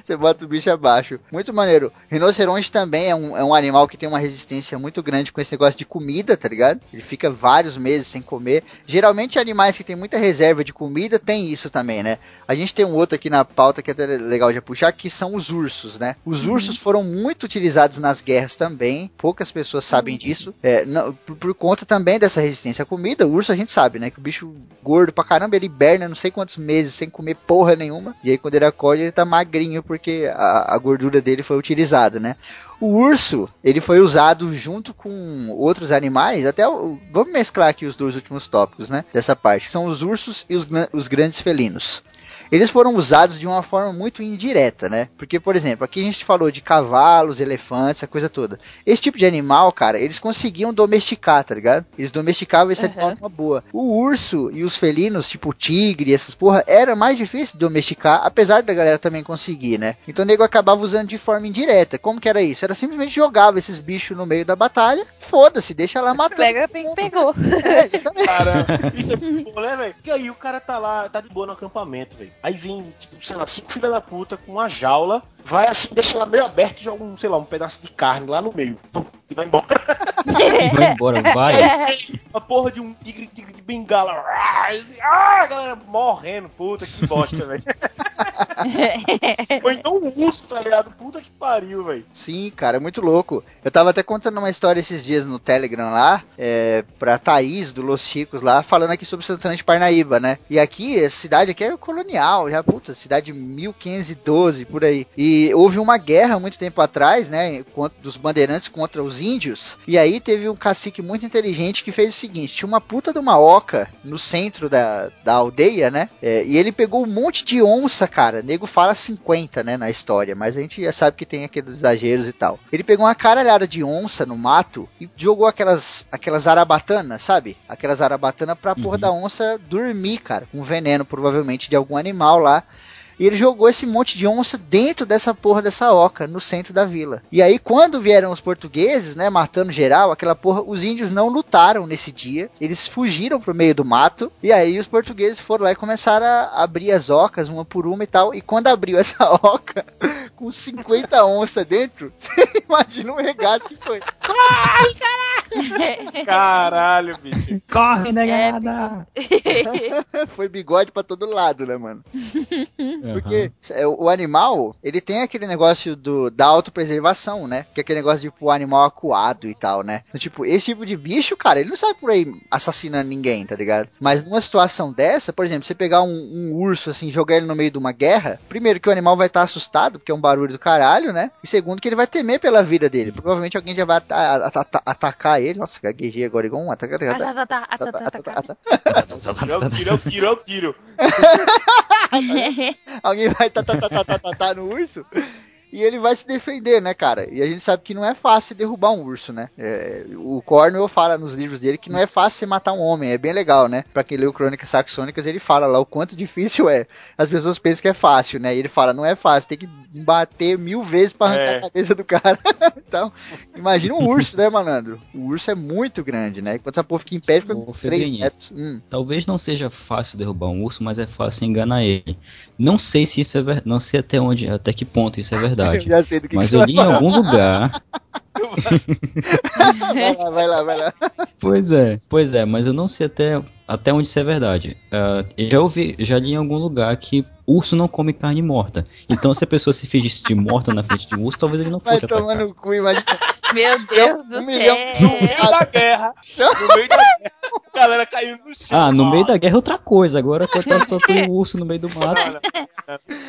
Você bota o bicho abaixo. Muito maneiro. Rinoceronte também é um, é um animal que tem uma resistência muito grande com esse negócio de comida, tá ligado? Ele fica vários meses sem comer. Geralmente animais que tem muita reserva de comida tem isso também, né? A gente tem um outro aqui na pauta que é até legal de puxar, que são os ursos, né? Os ursos foram muito utilizados nas guerras também. Poucas pessoas sabem disso. É, não- por, por conta também dessa resistência à comida, o urso a gente sabe, né? Que o bicho gordo pra caramba, ele hiberna não sei quantos meses sem comer porra nenhuma. E aí quando ele acorda, ele tá magrinho porque a, a gordura dele foi utilizada, né? O urso, ele foi usado junto com outros animais, até vamos mesclar aqui os dois últimos tópicos, né, dessa parte, são os ursos e os, os grandes felinos. Eles foram usados de uma forma muito indireta, né? Porque, por exemplo, aqui a gente falou de cavalos, elefantes, essa coisa toda. Esse tipo de animal, cara, eles conseguiam domesticar, tá ligado? Eles domesticavam esse Uhum. animal de uma boa. O urso e os felinos, tipo o tigre, essas porra, era mais difícil de domesticar, apesar da galera também conseguir, né? Então o nego acabava usando de forma indireta. Como que era isso? Era simplesmente jogava esses bichos no meio da batalha, foda-se, deixa lá matando. Pega, pe- pegou. É. Cara, isso é muito bom, né, velho? Porque aí o cara tá lá, tá de boa no acampamento, velho. Aí vem, tipo, sei lá, cinco filha da puta com uma jaula, vai assim, deixa ela meio aberta e joga um, sei lá, um pedaço de carne lá no meio. E vai embora. Vai embora, vai. A porra de um tigre, tigre de bengala. Ah, a galera morrendo, puta, que bosta, velho. Ou então um urso, tá ligado? Puta que pariu, velho. Sim, cara, é muito louco. Eu tava até contando uma história esses dias no Telegram lá, é, pra Thaís, do Los Chicos lá, falando aqui sobre Santana de Parnaíba, né? E aqui, essa cidade aqui é colonial, já, puta, cidade 1512, por aí. E houve uma guerra muito tempo atrás, né, dos bandeirantes contra os índios, e aí teve um cacique muito inteligente que fez o seguinte, tinha uma puta de uma oca no centro da, da aldeia, né, é, e ele pegou um monte de onça, cara, nego fala 50, né, na história, mas a gente já sabe que tem aqueles exageros e tal. Ele pegou uma caralhada de onça no mato e jogou aquelas, aquelas arabatanas, sabe? Aquelas arabatanas pra uhum. porra da onça dormir, cara, com veneno provavelmente de algum animal lá. E ele jogou esse monte de onça dentro dessa porra dessa oca, no centro da vila. E aí, quando vieram os portugueses, né, matando geral, aquela porra, os índios não lutaram nesse dia. Eles fugiram pro meio do mato. E aí, os portugueses foram lá e começaram a abrir as ocas, uma por uma e tal. E quando abriu essa oca, com 50 onças dentro, você imagina o regaço que foi. Ai, caralho! Caralho, bicho. Corre, negada! foi bigode pra todo lado, né, mano? Porque uhum. o animal, ele tem aquele negócio do, da autopreservação, né? Que é aquele negócio de tipo, o animal acuado e tal, né? Então, tipo, esse tipo de bicho, cara, ele não sai por aí assassinando ninguém, tá ligado? Mas numa situação dessa, por exemplo, você pegar um, um urso assim, jogar ele no meio de uma guerra, primeiro que o animal vai estar tá assustado, porque é um barulho do caralho, né? E segundo que ele vai temer pela vida dele. Provavelmente alguém já vai atacar ele. Nossa, gaguejei agora igual um atacar. Tiro, tiro, tiro. Alguém vai tá, tá, tá, tá, tá, tá, tá no urso e ele vai se defender, né, cara? E a gente sabe que não é fácil derrubar um urso, né? É, o Cornwell fala nos livros dele que não é fácil você matar um homem, é bem legal, né? Pra quem leu Crônicas Saxônicas, ele fala lá o quanto difícil é. As pessoas pensam que é fácil, né? E ele fala, não é fácil, tem que bater mil vezes pra arrancar é. a cabeça do cara. então, imagina um urso, né, malandro? O urso é muito grande, né? Quando essa porra fica em pé, fica com 3 metros. Hum. Talvez não seja fácil derrubar um urso, mas é fácil enganar ele. Não sei se isso é verdade, não sei até onde, até que ponto isso é verdade verdade. Já sei do que Mas que eu li em algum lugar. vai lá, vai lá, vai lá. Pois é, pois é, mas eu não sei até, até onde isso é verdade. Uh, eu já ouvi, já li em algum lugar que urso não come carne morta. Então se a pessoa se fingisse de morta na frente de um urso, talvez ele não fosse Vai tomar no cu, imagina. Meu Deus do céu. No meio da guerra. No meio da guerra. A galera caindo no chão. Ah, no meio da guerra é outra coisa. Agora tá só tem um urso no meio do mato.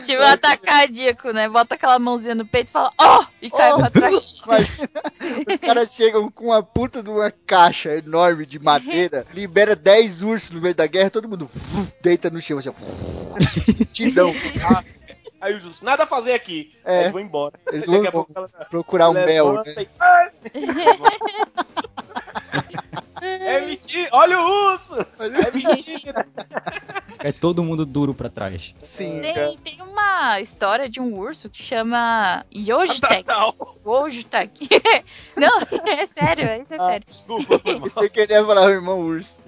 Tipo um ataque cardíaco, né? Bota aquela mãozinha no peito e fala, ó! Oh! E cai oh! pra trás. Imagina, os caras chegam com uma puta de uma caixa enorme de madeira, libera 10 ursos no meio da guerra, todo mundo deita no chão, assim, tidão. Ah, Aí os ursos, nada a fazer aqui. É. Aí vão embora. Eles vão ela, procurar um mel. Né? É mentira! Olha o urso! Olha é mentira! É todo mundo duro pra trás. Sim. Tem, tem uma história de um urso que chama Yojitek. Yojitek. Não, é sério, isso é ah, sério. Desculpa, Você queria falar o irmão urso.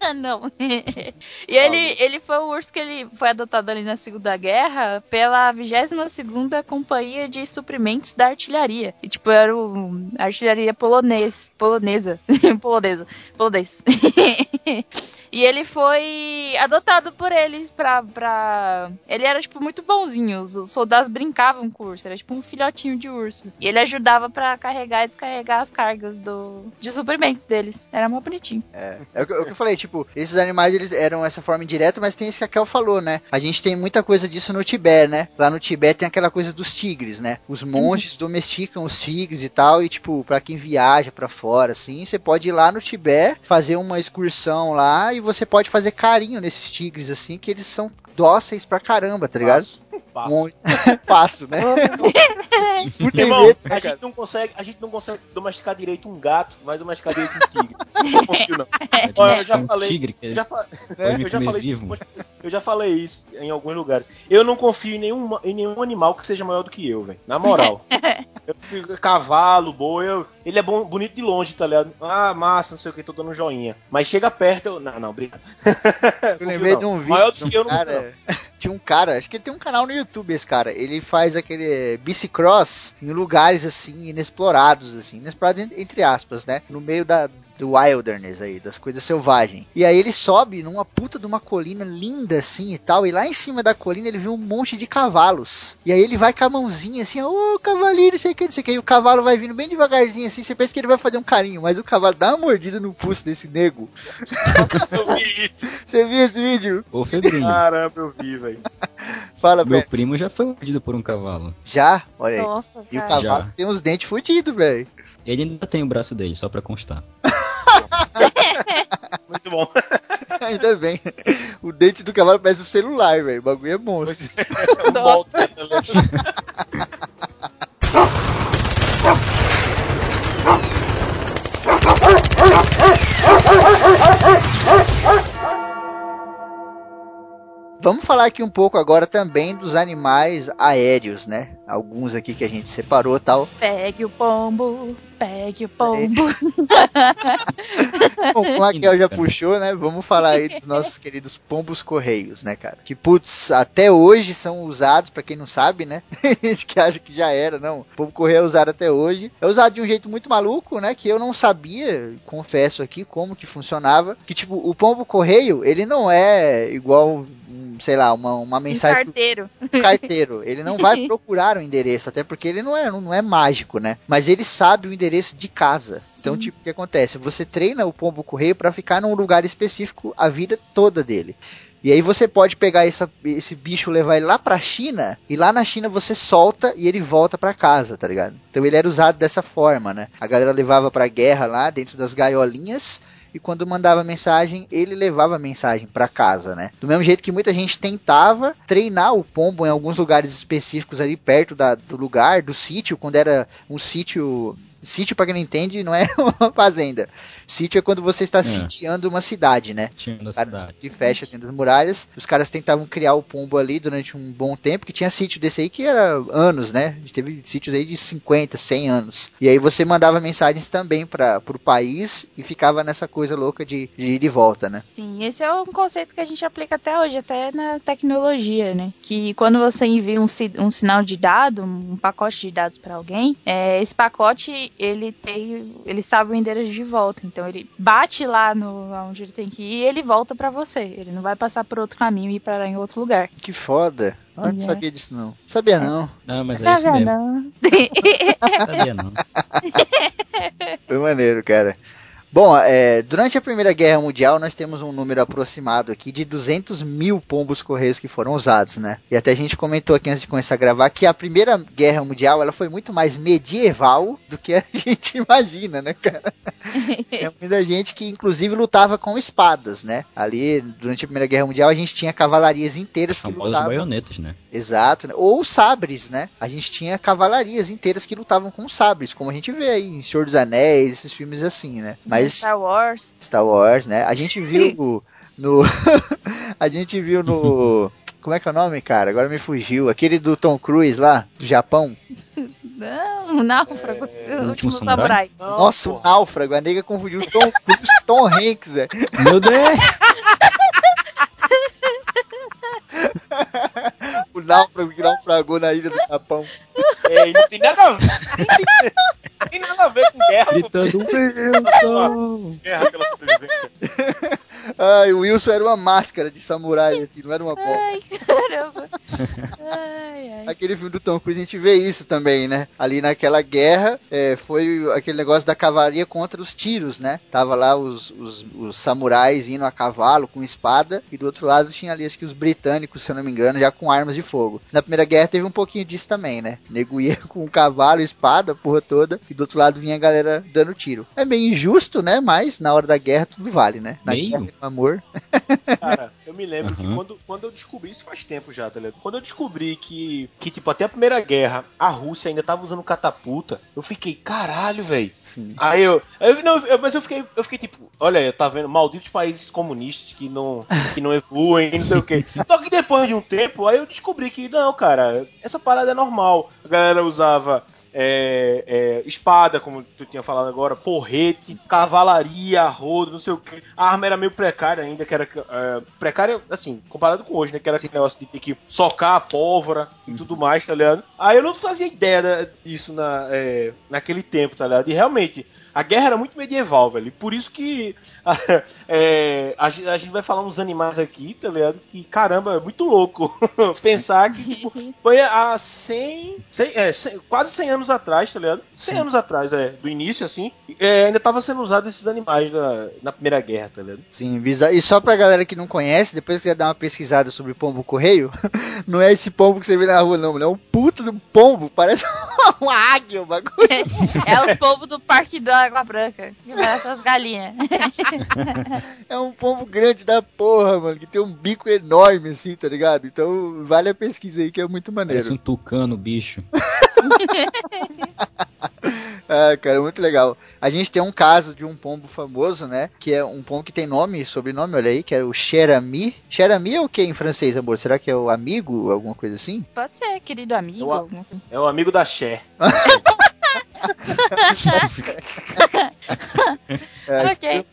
É. Não. E ele, ele foi o urso que ele foi adotado ali na Segunda Guerra pela 22 segunda Companhia de Suprimentos da Artilharia. E tipo, era o, a artilharia polonês, polonesa. polonesa. Polonês. E ele foi adotado por eles pra, pra. Ele era, tipo, muito bonzinho. Os soldados brincavam com o urso. Era tipo um filhotinho de urso. E ele ajudava para carregar e descarregar as cargas do... de suprimentos deles. Era mó bonitinho. É. É o que, é o que eu falei, tipo, esses animais eles eram essa forma indireta, mas tem isso que a Kel falou, né? A gente tem muita coisa disso no Tibete, né? Lá no Tibete tem aquela coisa dos tigres, né? Os monges domesticam os tigres e tal. E, tipo, pra quem viaja para fora, assim, você pode ir lá no Tibete, fazer uma excursão lá e você pode fazer carinho nesses tigres, assim, que eles são dóceis pra caramba, tá ligado? Passo. Um... Passo, né? Irmão, medo, a, gente não consegue, a gente não consegue domesticar direito um gato, mas domesticar direito um tigre. Não confio, não. Olha, eu já falei. Tigre, eu, já fa... é, eu, já falei vivo. eu já falei isso em alguns lugares. Eu não confio em nenhum, em nenhum animal que seja maior do que eu, velho. Na moral. eu fico, cavalo, boi, eu, ele é bom, bonito de longe, tá ligado? Ah, massa, não sei o que, tô dando um joinha. Mas chega perto, eu. Não, não, obrigado. Eu lembrei de um vídeo. Maior do que eu não cara, Tinha um cara, acho que ele tem um canal no YouTube, esse cara. Ele faz aquele bicicross em lugares assim, inexplorados, assim, inexplorados entre aspas, né? No meio da, do wilderness aí, das coisas selvagens. E aí ele sobe numa puta de uma colina linda assim e tal, e lá em cima da colina ele vê um monte de cavalos. E aí ele vai com a mãozinha assim, ô oh, cavalinho, não sei o que, não sei o que, e o cavalo vai vindo bem devagarzinho assim, você pensa que ele vai fazer um carinho, mas o cavalo dá uma mordida no pulso desse nego. Você viu esse vídeo? Ô, Febrinho. Caramba, eu vi, velho. Fala, Meu Bex. primo já foi mordido por um cavalo. Já? Olha aí. Nossa, E o cavalo Já. tem os dentes fudidos, velho. Ele ainda tem o braço dele, só pra constar. Muito bom. Ainda bem. O dente do cavalo parece um celular, velho. O bagulho é monstro. Nossa. Vamos falar aqui um pouco agora também dos animais aéreos, né? Alguns aqui que a gente separou tal. Pegue o pombo, pegue o pombo. Bom, como a Raquel já puxou, né? Vamos falar aí dos nossos queridos pombos correios, né, cara? Que, putz, até hoje são usados, pra quem não sabe, né? Gente que acha que já era, não. O pombo correio é usado até hoje. É usado de um jeito muito maluco, né? Que eu não sabia, confesso aqui, como que funcionava. Que, tipo, o pombo correio, ele não é igual, um, sei lá, uma, uma Um mensagem carteiro. do carteiro. Ele não vai procurar o endereço, até porque ele não é, não é mágico, né? Mas ele sabe o endereço de casa. Então, Sim. tipo, o que acontece? Você treina o pombo correio para ficar num lugar específico a vida toda dele. E aí você pode pegar essa- esse bicho, levar ele lá pra China, e lá na China você solta e ele volta pra casa, tá ligado? Então ele era usado dessa forma, né? A galera levava pra guerra lá, dentro das gaiolinhas, e quando mandava mensagem, ele levava a mensagem pra casa, né? Do mesmo jeito que muita gente tentava treinar o pombo em alguns lugares específicos ali perto da- do lugar, do sítio, quando era um sítio. Sítio, pra quem não entende, não é uma fazenda. Sítio é quando você está sitiando uma cidade, né? Tinha da Cara, cidade. que fecha dentro das muralhas. Os caras tentavam criar o pombo ali durante um bom tempo, que tinha sítio desse aí que era anos, né? A gente teve sítios aí de 50, 100 anos. E aí você mandava mensagens também para pro país e ficava nessa coisa louca de, de ir e volta, né? Sim, esse é um conceito que a gente aplica até hoje, até na tecnologia, né? Que quando você envia um, um sinal de dado, um pacote de dados para alguém, é, esse pacote ele tem, ele sabe o endereço de volta, então ele bate lá no onde ele tem que ir e ele volta para você. Ele não vai passar por outro caminho e ir parar em outro lugar. Que foda. Eu não É. sabia disso não. Sabia não. Não, mas é isso Sabe, mesmo. não? Não sabia não. Foi maneiro, cara. Bom, é, durante a Primeira Guerra Mundial nós temos um número aproximado aqui de 200 mil pombos correios que foram usados, né? E até a gente comentou aqui antes de começar a gravar que a Primeira Guerra Mundial ela foi muito mais medieval do que a gente imagina, né, cara? Tem muita gente que inclusive lutava com espadas, né? Ali durante a Primeira Guerra Mundial a gente tinha cavalarias inteiras que famosos lutavam baionetas, né? Exato, né? ou sabres, né? A gente tinha cavalarias inteiras que lutavam com sabres, como a gente vê aí em Senhor dos Anéis, esses filmes assim, né? Mas Star Wars. Star Wars, né? A gente viu no a gente viu no como é que é o nome, cara? Agora me fugiu. Aquele do Tom Cruise lá, do Japão. Não, o náufrago. É, o último Último samurai. Não, Nossa, o náufrago. A nega confundiu Tom Cruise com Tom Hanks, velho. Meu Deus! O náufrago que naufragou na ilha do Japão. É, não tem nada a ver. Nada a ver com guerra. Gritando Wilson! Guerra pela sobrevivência. Ai, o Wilson era uma máscara de samurai, assim, não era uma bola. Ai, caramba. Ai, ai. Aquele filme do Tom Cruise a gente vê isso também, né? Ali naquela guerra é, foi aquele negócio da cavalaria contra os tiros, né? Tava lá os, os, os samurais indo a cavalo com espada e do outro lado tinha ali acho que os britânicos, se eu não me engano, já com armas de fogo. Na primeira guerra teve um pouquinho disso também, né? O nego ia com cavalo, espada, a porra toda e do outro lado vinha a galera dando tiro. É meio injusto, né? Mas na hora da guerra tudo vale, né? Na Meio? guerra, amor. Cara, eu me lembro que Aham. quando, quando eu descobri, isso faz tempo já, tá ligado? Quando eu descobri que, que, tipo, até a Primeira Guerra, a Rússia ainda tava usando catapulta, eu fiquei, caralho, velho. Sim. Aí eu, eu, não, eu- mas eu fiquei, eu fiquei tipo, olha, tá vendo, malditos países comunistas que não, que não evoluem, não sei o quê. Só que depois de um tempo, aí eu descobri que não, cara, essa parada é normal. A galera usava é, é, espada, como tu tinha falado agora, porrete, cavalaria, rodo, não sei o que. A arma era meio precária ainda, que era é, precária, assim, comparado com hoje, né? Que era aquele negócio de ter que socar a pólvora e tudo mais, tá ligado? Aí eu não fazia ideia disso na, é, naquele tempo, tá ligado? E realmente, a guerra era muito medieval, velho. E por isso que é, a, a, gente vai falar uns animais aqui, tá ligado? Que caramba, é muito louco pensar que tipo, foi há 100, 100, é, 100, quase 100 anos atrás, tá ligado? 100 Sim. anos atrás, é, do início assim, é, ainda tava sendo usado esses animais na, na Primeira Guerra, tá ligado? Sim, e só pra galera que não conhece, depois que você dar uma pesquisada sobre pombo correio, não é esse pombo que você vê na rua, não, é um puta de um pombo, parece uma águia o bagulho. é o pombo do Parque da Água Branca, que vai essas galinhas. é um pombo grande da porra, mano, que tem um bico enorme assim, tá ligado? Então vale a pesquisa aí que é muito maneiro. Parece um tucano, bicho. ah, cara, muito legal. A gente tem um caso de um pombo famoso, né? Que é um pombo que tem nome, sobrenome, olha aí, que é o Cherami. Cherami é o que em francês, amor? Será que é o amigo, alguma coisa assim? Pode ser, querido amigo. É o, é o amigo da Cher. é, ok.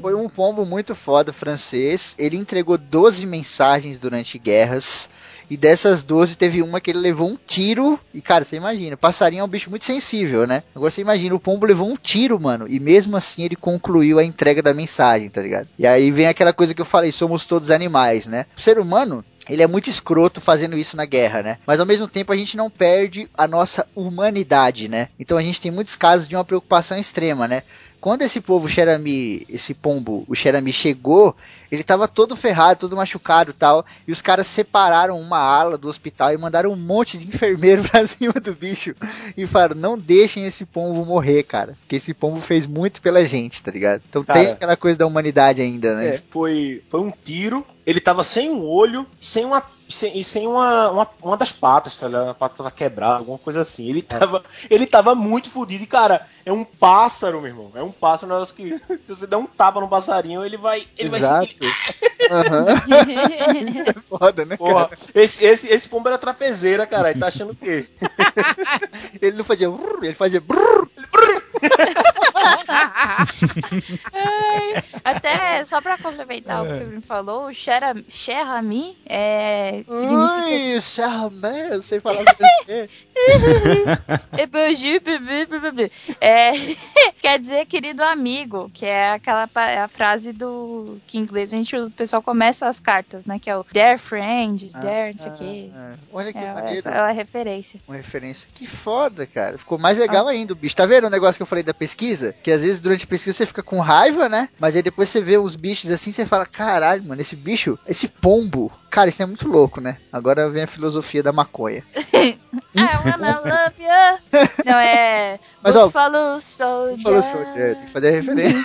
Foi um pombo muito foda francês. Ele entregou 12 mensagens durante guerras. E dessas 12 teve uma que ele levou um tiro. E, cara, você imagina, passarinho é um bicho muito sensível, né? Agora você imagina, o pombo levou um tiro, mano. E mesmo assim ele concluiu a entrega da mensagem, tá ligado? E aí vem aquela coisa que eu falei: somos todos animais, né? O ser humano, ele é muito escroto fazendo isso na guerra, né? Mas ao mesmo tempo a gente não perde a nossa humanidade, né? Então a gente tem muitos casos de uma preocupação extrema, né? Quando esse povo Xerami, esse pombo, o Xerami chegou, ele tava todo ferrado, todo machucado e tal. E os caras separaram uma ala do hospital e mandaram um monte de enfermeiro pra cima do bicho. E falaram: não deixem esse pombo morrer, cara. Porque esse pombo fez muito pela gente, tá ligado? Então cara, tem aquela coisa da humanidade ainda, né? É, foi, foi um tiro. Ele tava sem um olho, sem uma sem, e sem uma, uma, uma das patas, tá ligado? A pata tava quebrada, alguma coisa assim. Ele é. tava, ele tava muito fodido. E, cara, é um pássaro, meu irmão. É um pássaro, um negócio que se você der um tapa no passarinho, ele vai. Ele Exato. vai uhum. Isso é foda, né? Porra, esse, esse, esse pombo era trapezeira, cara. Ele tá achando o quê? ele não fazia. Ele fazia. Até só pra complementar o que o Bruno falou, o Cherami é. Ui, Cherami, eu sei falar é, quer dizer querido amigo, que é aquela é a frase do que em inglês gente, o pessoal começa as cartas, né? Que é o dear friend, ah, dear, não sei o ah, quê. Ah, olha que é, Essa é a referência. Uma referência. Que foda, cara. Ficou mais legal ah. ainda o bicho. Tá vendo o negócio que eu falei da pesquisa? Que às vezes durante a pesquisa você fica com raiva, né? Mas aí depois você vê os bichos assim, você fala, caralho, mano, esse bicho, esse pombo, cara, isso é muito louco, né? Agora vem a filosofia da maconha. I wanna love you. Não, é. Mas, Buffalo Soldier. Buffalo Soldier, tem que fazer a referência.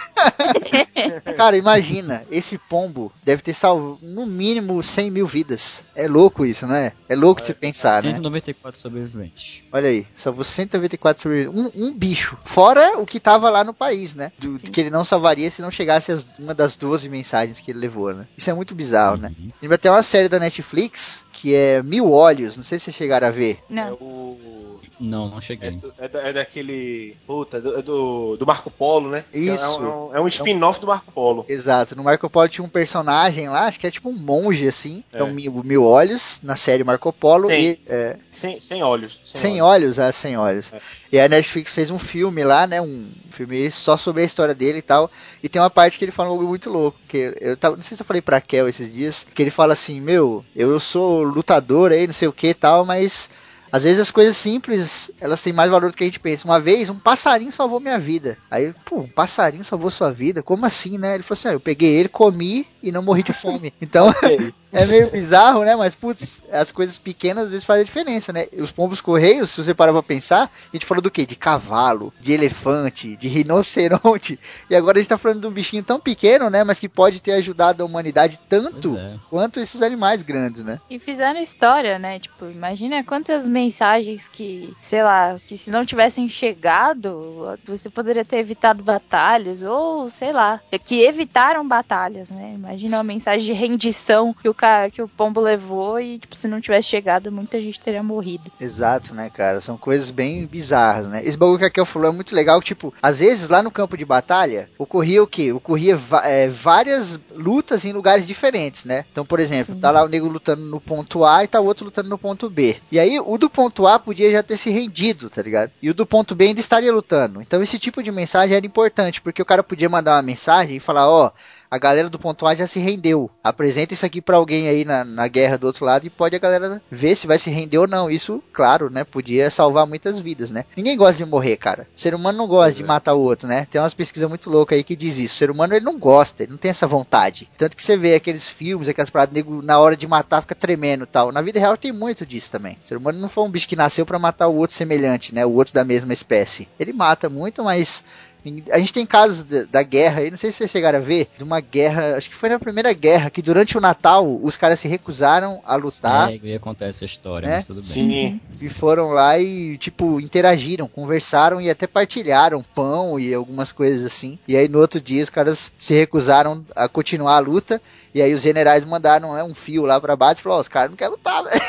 cara, imagina, esse pombo deve ter salvo no mínimo 100 mil vidas. É louco isso, né? É louco é, se pensar, 194 né? sobreviventes. Olha aí, salvou 194 sobreviventes. Um, um bicho. Fora o que tava lá no país, né? Do, que ele não salvaria se não chegasse as, uma das 12 mensagens que ele levou, né? Isso é muito bizarro, né? uhum. né? Ele vai ter uma série da Netflix que é Mil Olhos, não sei se vocês chegaram a ver. Não. É o não, não cheguei. É, do, é, da, é daquele. Puta, é do, é do, do, Marco Polo, né? Isso. É um, é um spin-off do Marco Polo. Exato. No Marco Polo tinha um personagem lá, acho que é tipo um monge, assim. É, é o Mil, Mil Olhos, na série Marco Polo. Sem, e, é... sem, sem olhos. Sem, sem olhos. olhos, ah, sem olhos. É. E a Netflix fez um filme lá, né? Um filme só sobre a história dele e tal. E tem uma parte que ele fala algo muito louco. Que eu tava, não sei se eu falei pra Kel esses dias. Que ele fala assim: Meu, eu sou lutador aí, não sei o que e tal, mas às vezes as coisas simples, elas têm mais valor do que a gente pensa. Uma vez, um passarinho salvou minha vida. Aí, pô, um passarinho salvou sua vida? Como assim, né? Ele falou assim: ah, eu peguei ele, comi e não morri de fome. Então, é meio bizarro, né? Mas, putz, as coisas pequenas às vezes fazem a diferença, né? Os pombos correios, se você parar pra pensar, a gente falou do quê? De cavalo, de elefante, de rinoceronte. E agora a gente tá falando de um bichinho tão pequeno, né? Mas que pode ter ajudado a humanidade tanto é. quanto esses animais grandes, né? E fizeram história, né? Tipo, imagina quantas mensagens que, sei lá, que se não tivessem chegado, você poderia ter evitado batalhas, ou sei lá, que evitaram batalhas, né? Imagina uma mensagem de rendição que o, cara, que o pombo levou e, tipo, se não tivesse chegado, muita gente teria morrido. Exato, né, cara? São coisas bem bizarras, né? Esse bagulho que a Kel falou é muito legal, tipo, às vezes lá no campo de batalha, ocorria o quê? Ocorria é, várias lutas em lugares diferentes, né? Então, por exemplo, Sim. tá lá o nego lutando no ponto A e tá o outro lutando no ponto B. E aí, o do ponto A podia já ter se rendido, tá ligado? E o do ponto B ainda estaria lutando. Então, esse tipo de mensagem era importante, porque o cara podia mandar uma mensagem e falar, ó, oh, a galera do ponto A já se rendeu. Apresenta isso aqui para alguém aí na, na guerra do outro lado e pode a galera ver se vai se render ou não. Isso, claro, né? Podia salvar muitas vidas, né? Ninguém gosta de morrer, cara. O ser humano não gosta de é. matar o outro, né? Tem umas pesquisas muito loucas aí que diz isso. O ser humano ele não gosta, ele não tem essa vontade. Tanto que você vê aqueles filmes, aquelas paradas, nego na hora de matar fica tremendo e tal. Na vida real tem muito disso também. O ser humano não foi um bicho que nasceu para matar o outro semelhante, né? O outro da mesma espécie. Ele mata muito, mas a gente tem casos da, da, guerra aí, não sei se vocês chegaram a ver, de uma guerra, acho que foi na primeira guerra, que durante o Natal os caras se recusaram a lutar. É, e acontece a história, né? mas tudo bem. Sim. E foram lá e, tipo, interagiram, conversaram e até partilharam pão e algumas coisas assim. E aí no outro dia os caras se recusaram a continuar a luta. E aí os generais mandaram né, um fio lá pra baixo e falaram, oh, os caras não querem lutar, velho.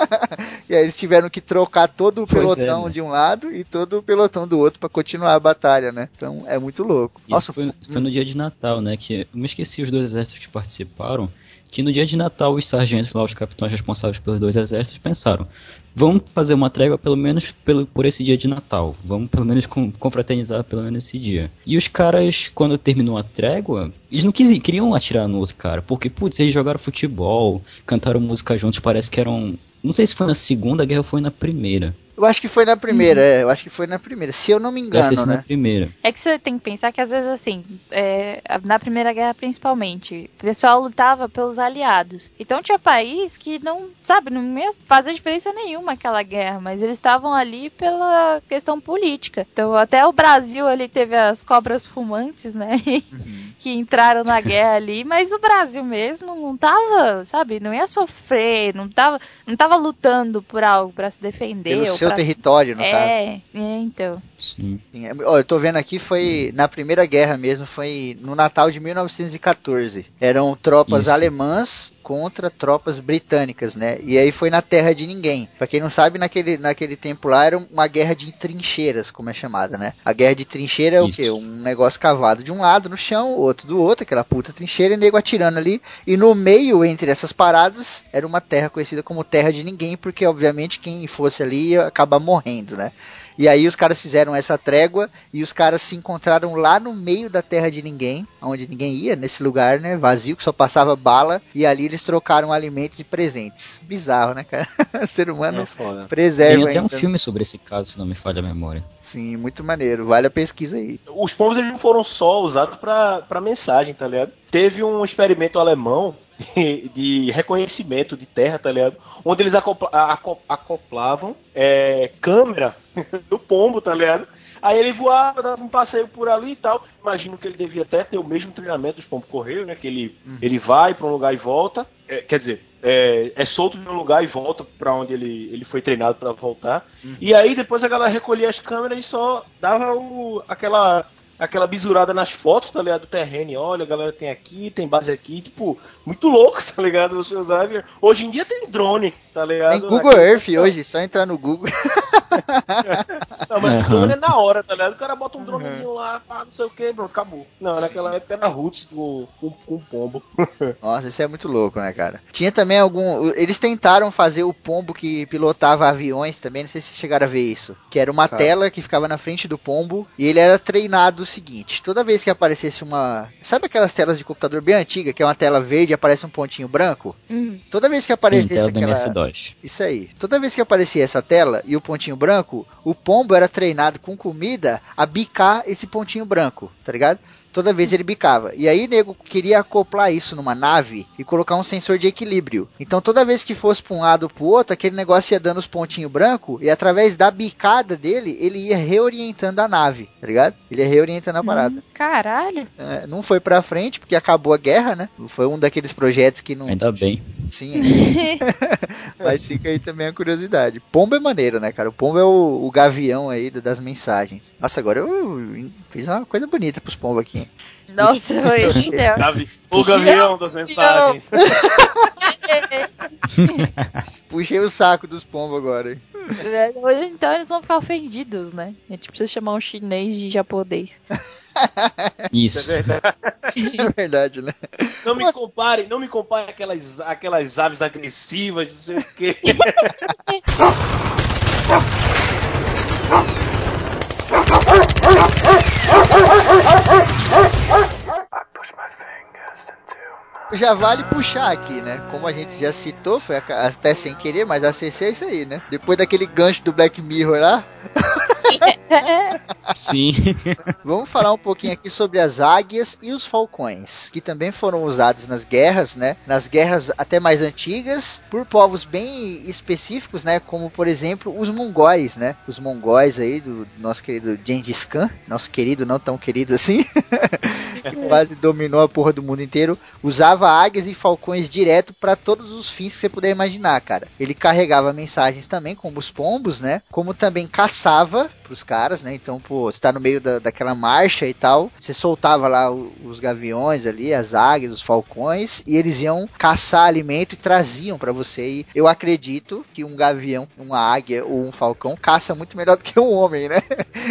e aí eles tiveram que trocar todo o pois é, pelotão é, né? de um lado e todo o pelotão do outro para continuar a batalha, né? Então é muito louco. Isso Nossa, foi, foi no dia de Natal, né? Que eu me esqueci os dois exércitos que participaram que no dia de Natal os sargentos lá, os capitães responsáveis pelos dois exércitos, pensaram: vamos fazer uma trégua pelo menos pelo, por esse dia de Natal, vamos pelo menos com, confraternizar pelo menos esse dia. E os caras, quando terminou a trégua, eles não quis, queriam atirar no outro cara, porque, putz, eles jogaram futebol, cantaram música juntos, parece que eram. Não sei se foi na segunda guerra ou foi na primeira. Eu acho que foi na primeira, uhum. é, eu acho que foi na primeira, se eu não me engano, né? Na primeira. É que você tem que pensar que às vezes assim, é, na Primeira Guerra principalmente, o pessoal lutava pelos aliados. Então tinha país que não, sabe, não ia fazer diferença nenhuma aquela guerra, mas eles estavam ali pela questão política. Então até o Brasil ali teve as cobras fumantes, né? Uhum. que entraram na guerra ali, mas o Brasil mesmo não tava, sabe, não ia sofrer, não tava, não tava lutando por algo para se defender. Pelo seu território, no é, caso. É, então. Sim. Sim. Ó, eu tô vendo aqui, foi na Primeira Guerra mesmo, foi no Natal de 1914. Eram tropas Isso. alemãs contra tropas britânicas, né? E aí foi na terra de ninguém. Para quem não sabe, naquele, naquele tempo lá era uma guerra de trincheiras, como é chamada, né? A guerra de trincheira é o quê? Um negócio cavado de um lado no chão, outro do outro, aquela puta trincheira e nego atirando ali. E no meio, entre essas paradas, era uma terra conhecida como terra de ninguém, porque obviamente quem fosse ali ia acabar morrendo, né? E aí os caras fizeram essa trégua e os caras se encontraram lá no meio da terra de ninguém, onde ninguém ia, nesse lugar, né, vazio, que só passava bala, e ali eles trocaram alimentos e presentes. Bizarro, né, cara? o ser humano é preserva Tem até ainda. um filme sobre esse caso, se não me falha a memória. Sim, muito maneiro. Vale a pesquisa aí. Os pombos eles não foram só usados para mensagem, tá ligado? Teve um experimento alemão de reconhecimento de terra, tá ligado? Onde eles acopla, acoplavam é, câmera do pombo, tá ligado? Aí ele voava, dava um passeio por ali e tal. Imagino que ele devia até ter o mesmo treinamento dos pombos correio, né? Que ele, uhum. ele vai para um lugar e volta. É, quer dizer, é, é, solto de um lugar e volta para onde ele, ele foi treinado para voltar. Uhum. E aí depois a galera recolhia as câmeras e só dava o, aquela aquela bisurada nas fotos, tá ligado? Do terreno. E olha, a galera tem aqui, tem base aqui. Tipo, muito louco, tá ligado? Você usar. Hoje em dia tem drone, tá ligado? Tem Google Earth hoje, só entrar no Google. não, mas uhum. drone é na hora, tá ligado? O cara bota um dronezinho uhum. lá, pá, não sei o que, pronto, acabou. Não, Sim. naquela época era roots com, com, com pombo. Nossa, isso é muito louco, né, cara? Tinha também algum. Eles tentaram fazer o pombo que pilotava aviões também, não sei se chegaram a ver isso. Que era uma cara. tela que ficava na frente do pombo e ele era treinado seguinte: toda vez que aparecesse uma. Sabe aquelas telas de computador bem antiga, que é uma tela verde aparece um pontinho branco. Uhum. Toda vez que aparecesse Sim, aquela... Isso aí. Toda vez que aparecia essa tela e o pontinho branco, o pombo era treinado com comida a bicar esse pontinho branco, tá ligado? Toda vez ele bicava. E aí, nego queria acoplar isso numa nave e colocar um sensor de equilíbrio. Então, toda vez que fosse para um lado ou para o outro, aquele negócio ia dando os pontinhos brancos e através da bicada dele, ele ia reorientando a nave, tá ligado? Ele ia reorientando a parada. Hum, caralho! É, não foi pra frente porque acabou a guerra, né? Foi um daqueles projetos que não. Ainda bem. Sim. Mas fica aí também a curiosidade. Pombo é maneiro, né, cara? O pombo é o, o gavião aí das mensagens. Nossa, agora eu fiz uma coisa bonita pros pombos aqui. Nossa, foi céu. O gavião das mensagens. Puxei o saco dos pombos agora. Hein? É, então eles vão ficar ofendidos, né? A gente precisa chamar um chinês de japonês. Isso. É verdade. É verdade, né? Não me compare, não me compare aquelas, aquelas aves agressivas, não sei o quê. Huh? Huh? Huh? Huh? Huh? Huh? Huh? Já vale puxar aqui, né? Como a gente já citou, foi até sem querer, mas a CC é isso aí, né? Depois daquele gancho do Black Mirror lá. Sim. Vamos falar um pouquinho aqui sobre as águias e os falcões, que também foram usados nas guerras, né? Nas guerras até mais antigas, por povos bem específicos, né? Como por exemplo os mongóis, né? Os mongóis aí do nosso querido Gengis Khan, nosso querido, não tão querido assim, quase dominou a porra do mundo inteiro, usava águias e falcões direto para todos os fins que você puder imaginar, cara. Ele carregava mensagens também, como os pombos, né? Como também caçava pros caras, né? Então, pô, você tá no meio da, daquela marcha e tal, você soltava lá os gaviões ali, as águias, os falcões, e eles iam caçar alimento e traziam para você. E eu acredito que um gavião, uma águia ou um falcão caça muito melhor do que um homem, né?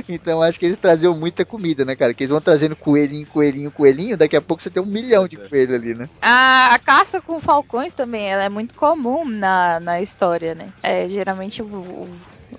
Então, acho que eles traziam muita comida, né, cara? Que eles vão trazendo coelhinho, coelhinho, coelhinho, daqui a pouco você tem um milhão de coelhos ali, né? A, a caça com falcões também, ela é muito comum na, na história, né? É, geralmente o, o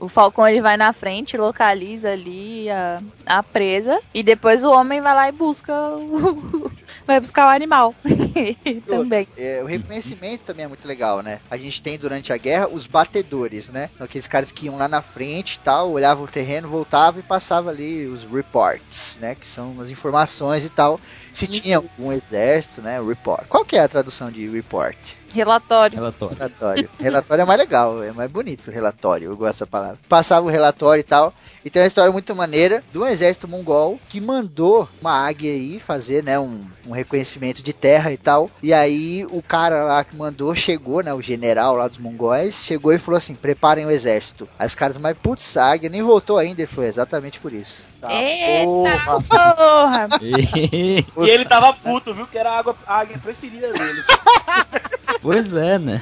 o Falcão ele vai na frente, localiza ali a, a presa e depois o homem vai lá e busca o, vai buscar o animal também. É, o reconhecimento também é muito legal, né? A gente tem durante a guerra os batedores, né? Então, aqueles caras que iam lá na frente e tal, olhavam o terreno, voltavam e passavam ali os reports, né? Que são as informações e tal. Se tinha algum exército, né? Report. Qual que é a tradução de report? Relatório. Relatório. Relatório. relatório é mais legal, é mais bonito relatório, eu gosto dessa palavra. Passava o relatório e tal. E tem uma história muito maneira do exército mongol que mandou uma águia aí fazer, né, um, um reconhecimento de terra e tal. E aí o cara lá que mandou chegou, né, o general lá dos mongóis, chegou e falou assim: preparem o exército. Aí os caras, mas putz, a águia nem voltou ainda. Ele foi exatamente por isso. Tá, Eita porra! e ele tava puto, viu? Que era a, água, a águia preferida dele. Pois é, né?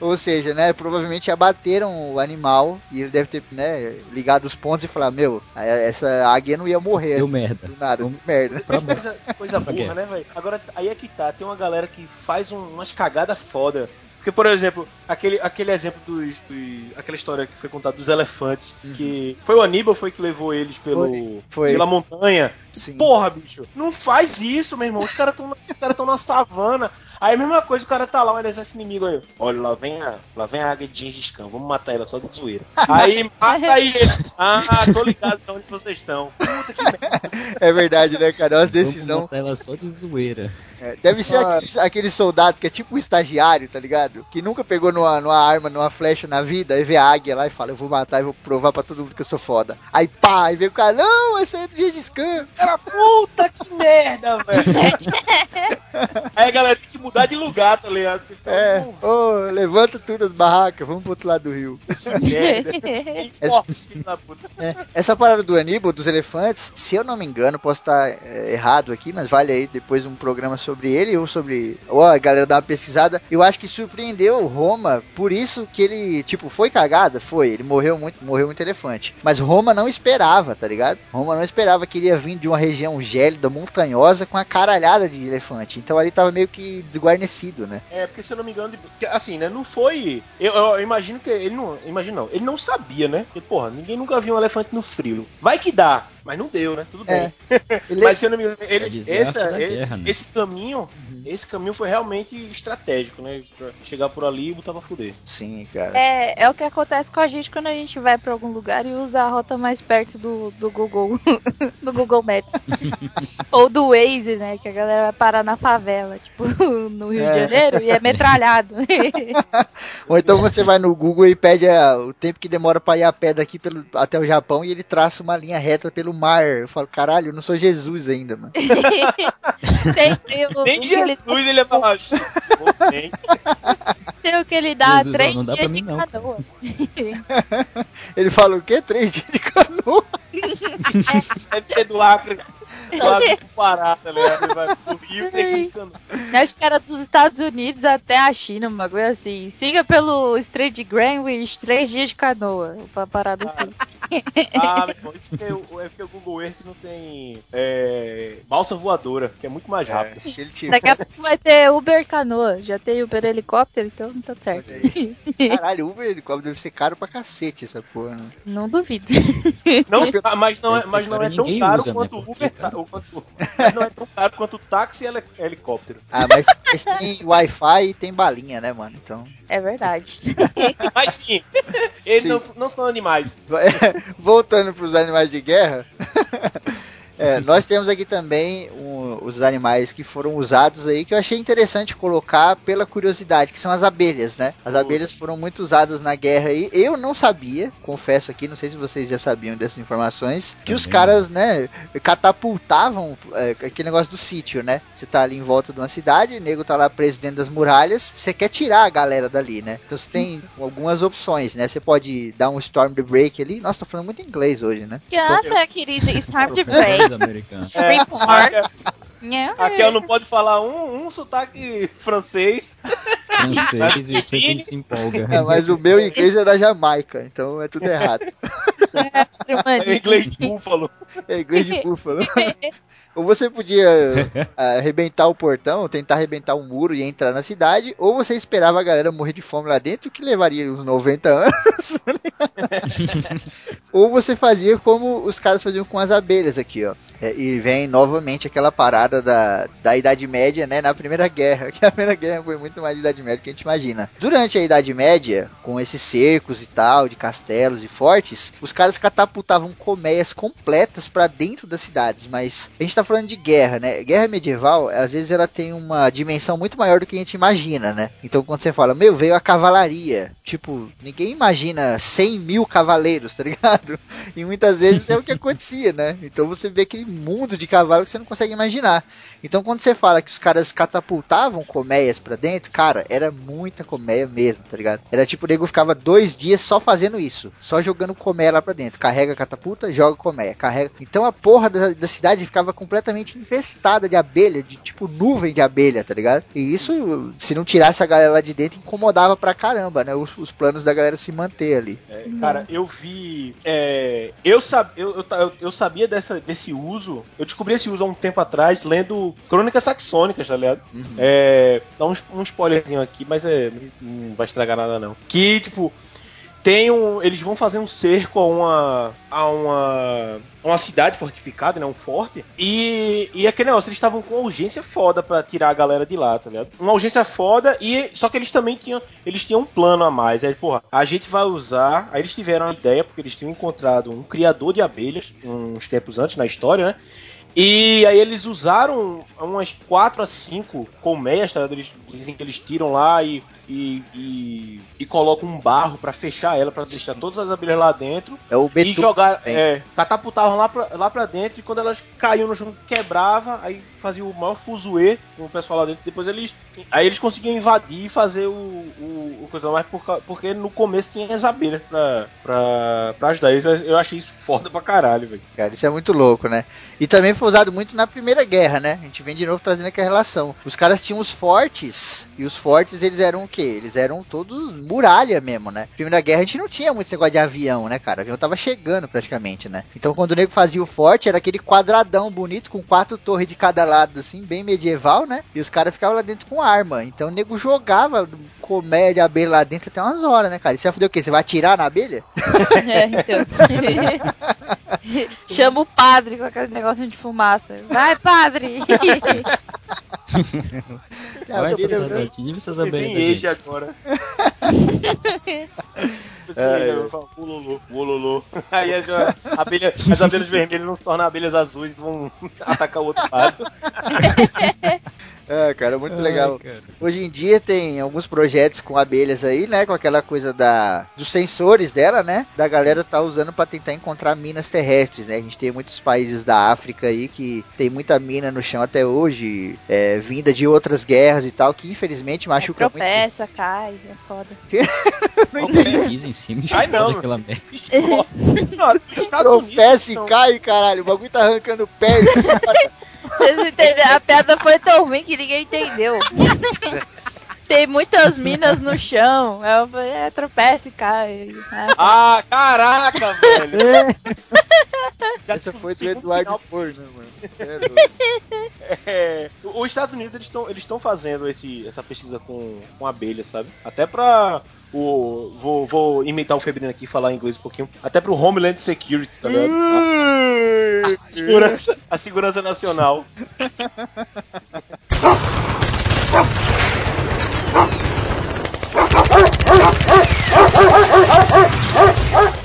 Ou seja, né, provavelmente abateram o animal e ele deve ter, né, ligado os pontos e falar, meu, essa águia não ia morrer. Deu assim, merda. Do nada, deu merda. Coisa, coisa burra, né, velho? Agora, aí é que tá, tem uma galera que faz um, umas cagadas foda. Porque, por exemplo, aquele, aquele exemplo dos, dos, Aquela história que foi contada dos elefantes, uhum. que foi o Aníbal foi que levou eles pelo, foi. Foi. pela montanha. Sim. Porra, bicho, não faz isso, meu irmão. Os caras estão cara na savana. Aí a mesma coisa, o cara tá lá, um exército inimigo aí. Olha, lá vem a, lá vem a águia de Gengis Khan, vamos matar ela só de zoeira. Aí mata aí ele. Ah, tô ligado de onde vocês estão. Puta que merda. É verdade, né, cara? É uma decisão. Vamos matar ela só de zoeira. É, deve ser aquele, aquele, soldado que é tipo um estagiário, tá ligado? Que nunca pegou numa, numa arma, numa flecha na vida, aí vê a águia lá e fala, eu vou matar e vou provar pra todo mundo que eu sou foda. Aí pá, aí vem o cara, não, esse aí é do Gengis Khan. Cara, puta que merda, velho. aí a galera tem que mudar de lugar, tá ligado? é, ô, oh, levanta tudo as barracas, vamos pro outro lado do rio. essa, é, essa parada do Aníbal, dos elefantes, se eu não me engano, posso estar é, errado aqui, mas vale aí depois um programa sobre ele ou sobre. Ou a galera uma pesquisada. Eu acho que surpreendeu Roma, por isso que ele, tipo, foi cagada? Foi. Ele morreu muito, morreu muito elefante. Mas Roma não esperava, tá ligado? Roma não esperava que ele ia vir de uma região gélida, montanhosa, com a caralhada de elefante. Então ali tava meio que desguarnecido, né? É, porque se eu não me engano, assim, né? Não foi. Eu, eu imagino que ele não. Imagino não. Ele não sabia, né? Porque, porra, ninguém nunca viu um elefante no frio. Vai que dá. Mas não deu, né? Tudo é. bem. Mas se eu não me engano, ele, essa, esse, né? esse, caminho. Esse caminho foi realmente estratégico, né? Pra chegar por ali e botar pra fuder. Sim, cara. É, é o que acontece com a gente quando a gente vai pra algum lugar e usa a rota mais perto do, do Google, do Google Maps. Ou do Waze, né? Que a galera vai parar na favela, tipo, no Rio é. de Janeiro e é metralhado. Ou então você vai no Google e pede a, o tempo que demora pra ir a pé daqui pelo, até o Japão e ele traça uma linha reta pelo mar. Eu falo, caralho, eu não sou Jesus ainda, mano. tem, o, Nem Jesus ele ia falar. tem viram que ele dá Jesus, três dá dias mim de não. canoa. Ele falou o quê? Três dias de canoa? Deve ser do Acre. Pro Pará, tá ligado? Ele vai pro Rio e tem que Acho que era dos Estados Unidos até a China, uma coisa assim. Siga pelo Strait de Greenwich, três dias de canoa. Uma parada assim. Ah, meu irmão, isso porque o, é porque o Google Earth não tem é, balsa voadora, que é muito mais rápido. se ele tiver. Daqui a pouco vai ter Uber canoa. Já tem Uber helicóptero, então não tá certo. Caralho, Uber helicóptero deve ser caro pra cacete essa porra, né? Não duvido. Não, mas não é, mas não é tão caro usa, né? quanto o Porque, Uber. tá- o quanto- mas não é tão caro quanto o táxi e heli- helicóptero. Ah, mas, mas tem Wi-Fi e tem balinha, né, mano? Então. É verdade. Mas sim, eles Sim. Não, não são animais. Voltando pros animais de guerra. É, nós temos aqui também um- os animais que foram usados aí que eu achei interessante colocar pela curiosidade, que são as abelhas, né? As abelhas foram muito usadas na guerra aí. Eu não sabia, confesso aqui, não sei se vocês já sabiam dessas informações, que os Também caras, né, catapultavam é, aquele negócio do sítio, né? Você tá ali em volta de uma cidade, o nego tá lá preso dentro das muralhas, você quer tirar a galera dali, né? Então você tem algumas opções, né? Você pode dar um storm the break ali. Nossa, tô falando muito inglês hoje, né? Nossa, querido, it's time to break. Americanos. É. A Kel não pode falar um, um sotaque francês. Francês e se empolga. É, mas o meu inglês é da Jamaica, então é tudo errado. É inglês de búfalo. É inglês de búfalo. Ou você podia ah, arrebentar o portão, tentar arrebentar um muro e entrar na cidade, ou você esperava a galera morrer de fome lá dentro, que levaria uns 90 anos. ou você fazia como os caras faziam com as abelhas aqui, ó. É, e vem novamente aquela parada da, da Idade Média, né, na Primeira Guerra, que a Primeira Guerra foi muito mais Idade Média que a gente imagina. Durante a Idade Média, com esses cercos e tal, de castelos, de fortes, os caras catapultavam colmeias completas pra dentro das cidades, mas a gente tá falando de guerra, né? Guerra medieval, às vezes ela tem uma dimensão muito maior do que a gente imagina, né? Então quando você fala, meu, veio a cavalaria, tipo, ninguém imagina 100 mil cavaleiros, tá ligado? E muitas vezes é o que acontecia, né? Então você vê aquele mundo de cavalos que você não consegue imaginar. Então quando você fala que os caras catapultavam colmeias pra dentro, cara, era muita colmeia mesmo, tá ligado? Era tipo, o nego ficava dois dias só fazendo isso, só jogando colmeia lá pra dentro. Carrega catapulta, joga colmeia, carrega. Então a porra da, da cidade ficava completamente infestada de abelha, de tipo nuvem de abelha, tá ligado? E isso, se não tirasse a galera lá de dentro, incomodava pra caramba, né? Os, os planos da galera se manter ali. É, cara, eu vi. é, eu, sab, eu, eu, eu sabia dessa, desse uso. Eu descobri esse uso há um tempo atrás, lendo Crônicas Saxônicas, tá ligado? Uhum. É, dá um, um spoilerzinho aqui, mas é, não vai estragar nada não. Que, tipo, tem um. Eles vão fazer um cerco a uma. a uma. uma cidade fortificada, né? Um forte. E, e aquele negócio, eles estavam com uma urgência foda pra tirar a galera de lá, tá ligado? Uma urgência foda, e só que eles também tinham. Eles tinham um plano a mais. Aí, porra, a gente vai usar. Aí eles tiveram a ideia, porque eles tinham encontrado um criador de abelhas uns tempos antes na história, né? E aí eles usaram umas 4 a 5 colmeias, tá? Eles dizem que eles tiram lá e, e, e, e colocam um barro pra fechar ela, pra deixar todas as abelhas lá dentro. É o E Betu. jogar, tem. é, catapultavam lá pra, lá pra dentro e quando elas caíam no chão, quebrava, aí fazia o maior fuzuê com o pessoal lá dentro. Depois eles. Aí eles conseguiam invadir e fazer o, o, o coisa mais por, porque no começo tinha as abelhas pra, pra, pra ajudar. Isso eu achei isso foda pra caralho, velho. Cara, isso é muito louco, né? E também foi usado muito na Primeira Guerra, né? A gente vem de novo trazendo aqui a relação. Os caras tinham os fortes, e os fortes eles eram o quê? Eles eram todos muralha mesmo, né? Primeira Guerra a gente não tinha muito esse negócio de avião, né, cara? O avião tava chegando praticamente, né? Então quando o nego fazia o forte, era aquele quadradão bonito com quatro torres de cada lado, assim, bem medieval, né? E os caras ficavam lá dentro com arma. Então o nego jogava colmeia de abelha lá dentro até umas horas, né, cara? E você vai fazer o quê? Você vai atirar na abelha? É, então. Chama o padre com aquele negócio de fumaça. Vai, padre! A Olha abelha- essa cidade, nível essas abelhas Sim, da esse gente. agora. É, ululu. Aí as, abelha, as abelhas vermelhas não se tornam abelhas azuis e vão atacar o outro lado. É, cara, muito Ai, legal. Cara. Hoje em dia tem alguns projetos com abelhas aí, né? Com aquela coisa da dos sensores dela, né? Da galera tá usando para tentar encontrar minas terrestres, né? A gente tem muitos países da África aí que tem muita mina no chão até hoje, é, vinda de outras guerras e tal, que infelizmente machuca é, tropeça, muito. cai, é foda. Pisa em cima e Ai, não. aquela merda. Tropeça e cai, caralho. O bagulho tá arrancando pé. Vocês entenderam? A piada foi tão ruim que ninguém entendeu. Tem muitas minas no chão. Eu falei, é, tropeça e cai. Ah, caraca, velho. Essa foi do Eduardo Spor, né, mano? É, é os Estados Unidos eles estão eles fazendo esse, essa pesquisa com, com abelhas, sabe? Até pra o. Vou, vou imitar o Febrino aqui e falar inglês um pouquinho. Até pro Homeland Security, tá ligado? A, a segurança, a segurança nacional.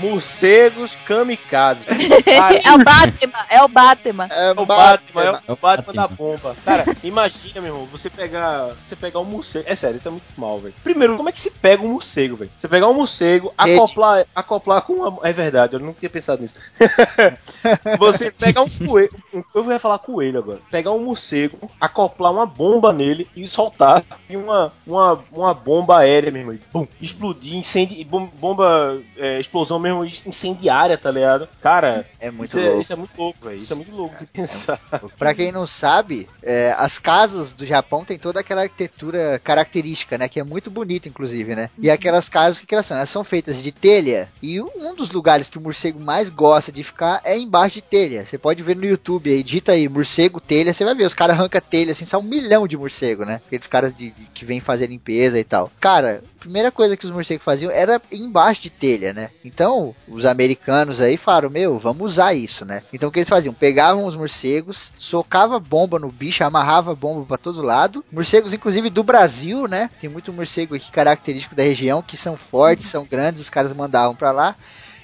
Morcegos kamikazes. é o Batman, é o Batman. É o Batman, é o, é o Batman da bomba. Cara, imagina, meu irmão, você pegar, você pegar um morcego. É sério, isso é muito mal, velho. Primeiro, como é que se pega um morcego, velho? Você pegar um morcego, acoplar, acoplar com uma... É verdade, eu não tinha pensado nisso. você pegar um coelho, eu vou falar coelho agora. Pegar um morcego, acoplar uma bomba nele e soltar e uma, uma, uma bomba aérea, meu irmão. Bum, explodir, incêndio, bomba, é, explosão mesmo mesmo incendiária, tá ligado? Cara, é muito isso louco. É, isso é muito louco, velho. Isso é muito louco de pensar. É pra quem não sabe, é, as casas do Japão tem toda aquela arquitetura característica, né? Que é muito bonita, inclusive, né? E aquelas casas, que elas são? Elas são feitas de telha. E um dos lugares que o morcego mais gosta de ficar é embaixo de telha. Você pode ver no YouTube aí, dita aí, morcego, telha, você vai ver, os caras arrancam telha, assim, são um milhão de morcego, né? Aqueles caras de, de, que vêm fazer limpeza e tal. Cara, a primeira coisa que os morcegos faziam era embaixo de telha, né? Então, então, os americanos aí falaram, meu, vamos usar isso, né? Então, o que eles faziam? Pegavam os morcegos, socava bomba no bicho, amarrava bomba para todo lado. Morcegos, inclusive, do Brasil, né? Tem muito morcego aqui característico da região, que são fortes, são grandes, os caras mandavam para lá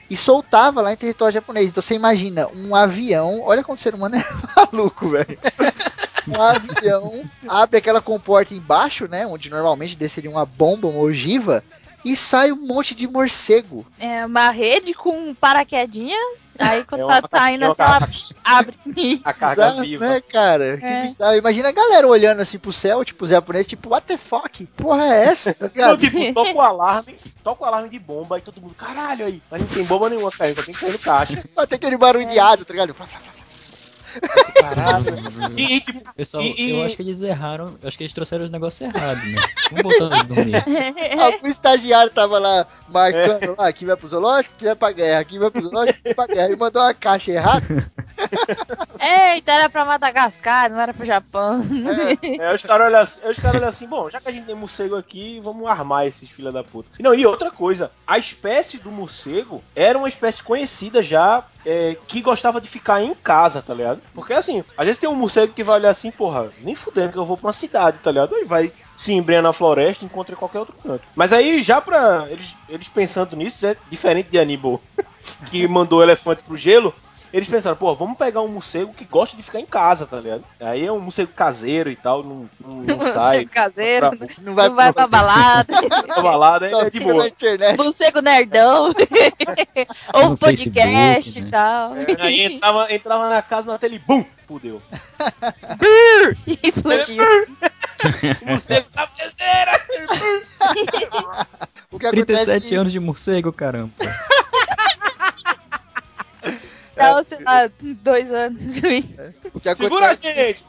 e soltava lá em território japonês. Então você imagina um avião, olha como o ser humano é maluco, velho. Um avião abre aquela comporta embaixo, né, onde normalmente desceria uma bomba, uma ogiva, e sai um monte de morcego. É uma rede com paraquedinhas. Aí quando é tá saindo assim, ela abre. A carga viva. Né, cara? É. Que bizarro. Imagina a galera olhando assim pro céu, tipo, os japoneses, tipo, what the fuck? Porra é essa? Tá não, tipo, toca o alarme, toca o alarme de bomba, e todo mundo, caralho aí. Mas não tem bomba nenhuma, cara, só tem que sair no caixa. Só tem aquele barulho é. de asa, tá ligado? Caralho. e, tipo, Pessoal, e, eu acho que eles erraram. Eu acho que eles trouxeram os negócios errados, né? Vamos a dormir. Algum estagiário tava lá marcando é. lá, aqui vai pro zoológico, aqui vai pra guerra, aqui vai pro zoológico, aqui vai pra guerra. E mandou uma caixa errada. Eita, era pra Madagascar, não era pro Japão. É, é os caras olham assim, cara olham assim, bom, já que a gente tem morcego aqui, vamos armar esses filha da puta. Não, e outra coisa, a espécie do morcego era uma espécie conhecida já é, que gostava de ficar em casa, tá ligado? Porque assim, às vezes tem um morcego que vai olhar assim, porra, nem fudendo que eu vou pra uma cidade, tá ligado? Aí vai se embrenha na floresta e encontra em qualquer outro canto. Mas aí, já pra eles, eles pensando nisso, é diferente de Aníbal, que mandou o elefante pro gelo, eles pensaram, pô, vamos pegar um morcego que gosta de ficar em casa, tá ligado? Aí é um morcego caseiro e tal, não, não, não sai. Morcego caseiro, pra, não vai, não vai pra balada. pra balada é de boa. Morcego nerdão. Ou um podcast Facebook, né? e tal. É, aí entrava, entrava na casa na tele, bum, fudeu. Explodiu. morcego tá peseira. o que 37 acontece... anos de morcego, caramba. Então, sei lá, dois anos. O que acontece... Segura, gente!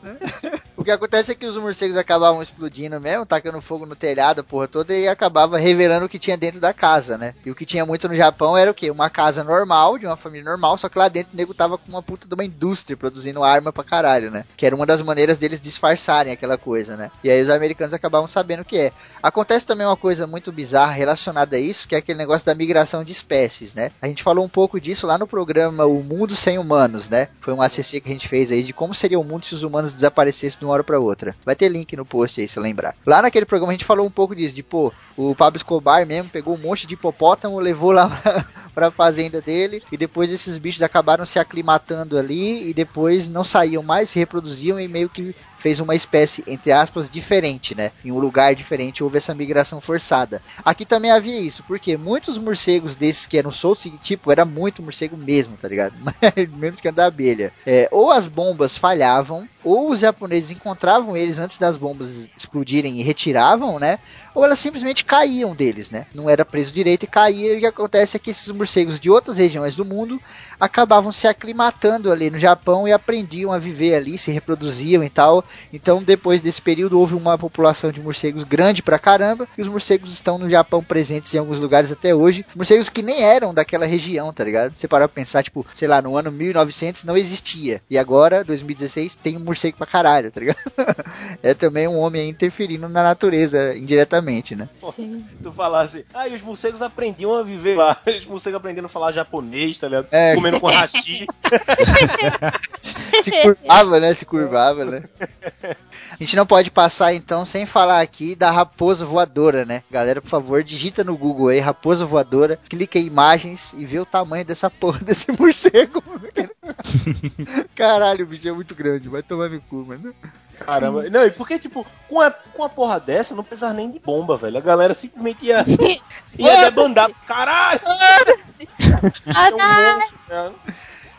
o que acontece é que os morcegos acabavam explodindo mesmo, tacando fogo no telhado, a porra toda, e acabava revelando o que tinha dentro da casa, né? E o que tinha muito no Japão era o quê? Uma casa normal, de uma família normal, só que lá dentro o nego tava com uma puta de uma indústria produzindo arma pra caralho, né? Que era uma das maneiras deles disfarçarem aquela coisa, né? E aí os americanos acabavam sabendo o que é. Acontece também uma coisa muito bizarra relacionada a isso, que é aquele negócio da migração de espécies, né? A gente falou um pouco disso lá no programa O Mundo Sem Humanos, né? Foi um ACC que a gente fez aí de como seria o mundo se os humanos desaparecessem de uma hora para outra. Vai ter link no post aí, se lembrar. Lá naquele programa a gente falou um pouco disso, de pô, o Pablo Escobar mesmo pegou um monte de hipopótamo, levou lá pra fazenda dele, e depois esses bichos acabaram se aclimatando ali, e depois não saíam mais, se reproduziam e meio que fez uma espécie, entre aspas, diferente, né? Em um lugar diferente houve essa migração forçada. Aqui também havia isso, porque muitos morcegos desses que eram soltos, tipo, era muito morcego mesmo, tá ligado? Menos que a da abelha. É, ou as bombas falhavam, ou os japoneses encontravam eles antes das bombas explodirem e retiravam, né? Ou elas simplesmente caíam deles, né? Não era preso direito e caía. E o que acontece é que esses morcegos de outras regiões do mundo acabavam se aclimatando ali no Japão e aprendiam a viver ali, se reproduziam e tal. Então, depois desse período, houve uma população de morcegos grande pra caramba, e os morcegos estão no Japão presentes em alguns lugares até hoje. Morcegos que nem eram daquela região, tá ligado? Você parar pra pensar, tipo, sei lá, no ano 1900 não existia, e agora, 2016, tem um morcego pra caralho, tá ligado? é também um homem interferindo na natureza indiretamente, né? Sim. Tu falasse, ah, e os morcegos aprendiam a viver lá, os morcegos aprendendo a falar japonês, tá ligado? É. Comendo com hashi. Se curvava, né? Se curvava, né? A gente não pode passar então sem falar aqui da raposa voadora, né? Galera, por favor, digita no Google aí raposa voadora, clica em imagens e vê o tamanho dessa porra desse morcego. Caralho, o bicho é muito grande, vai tomar no cu, mano. Caramba, não, e porque, tipo, com a, com a porra dessa não precisava nem de bomba, velho. A galera simplesmente ia, ia debandar. Caralho! Caralho!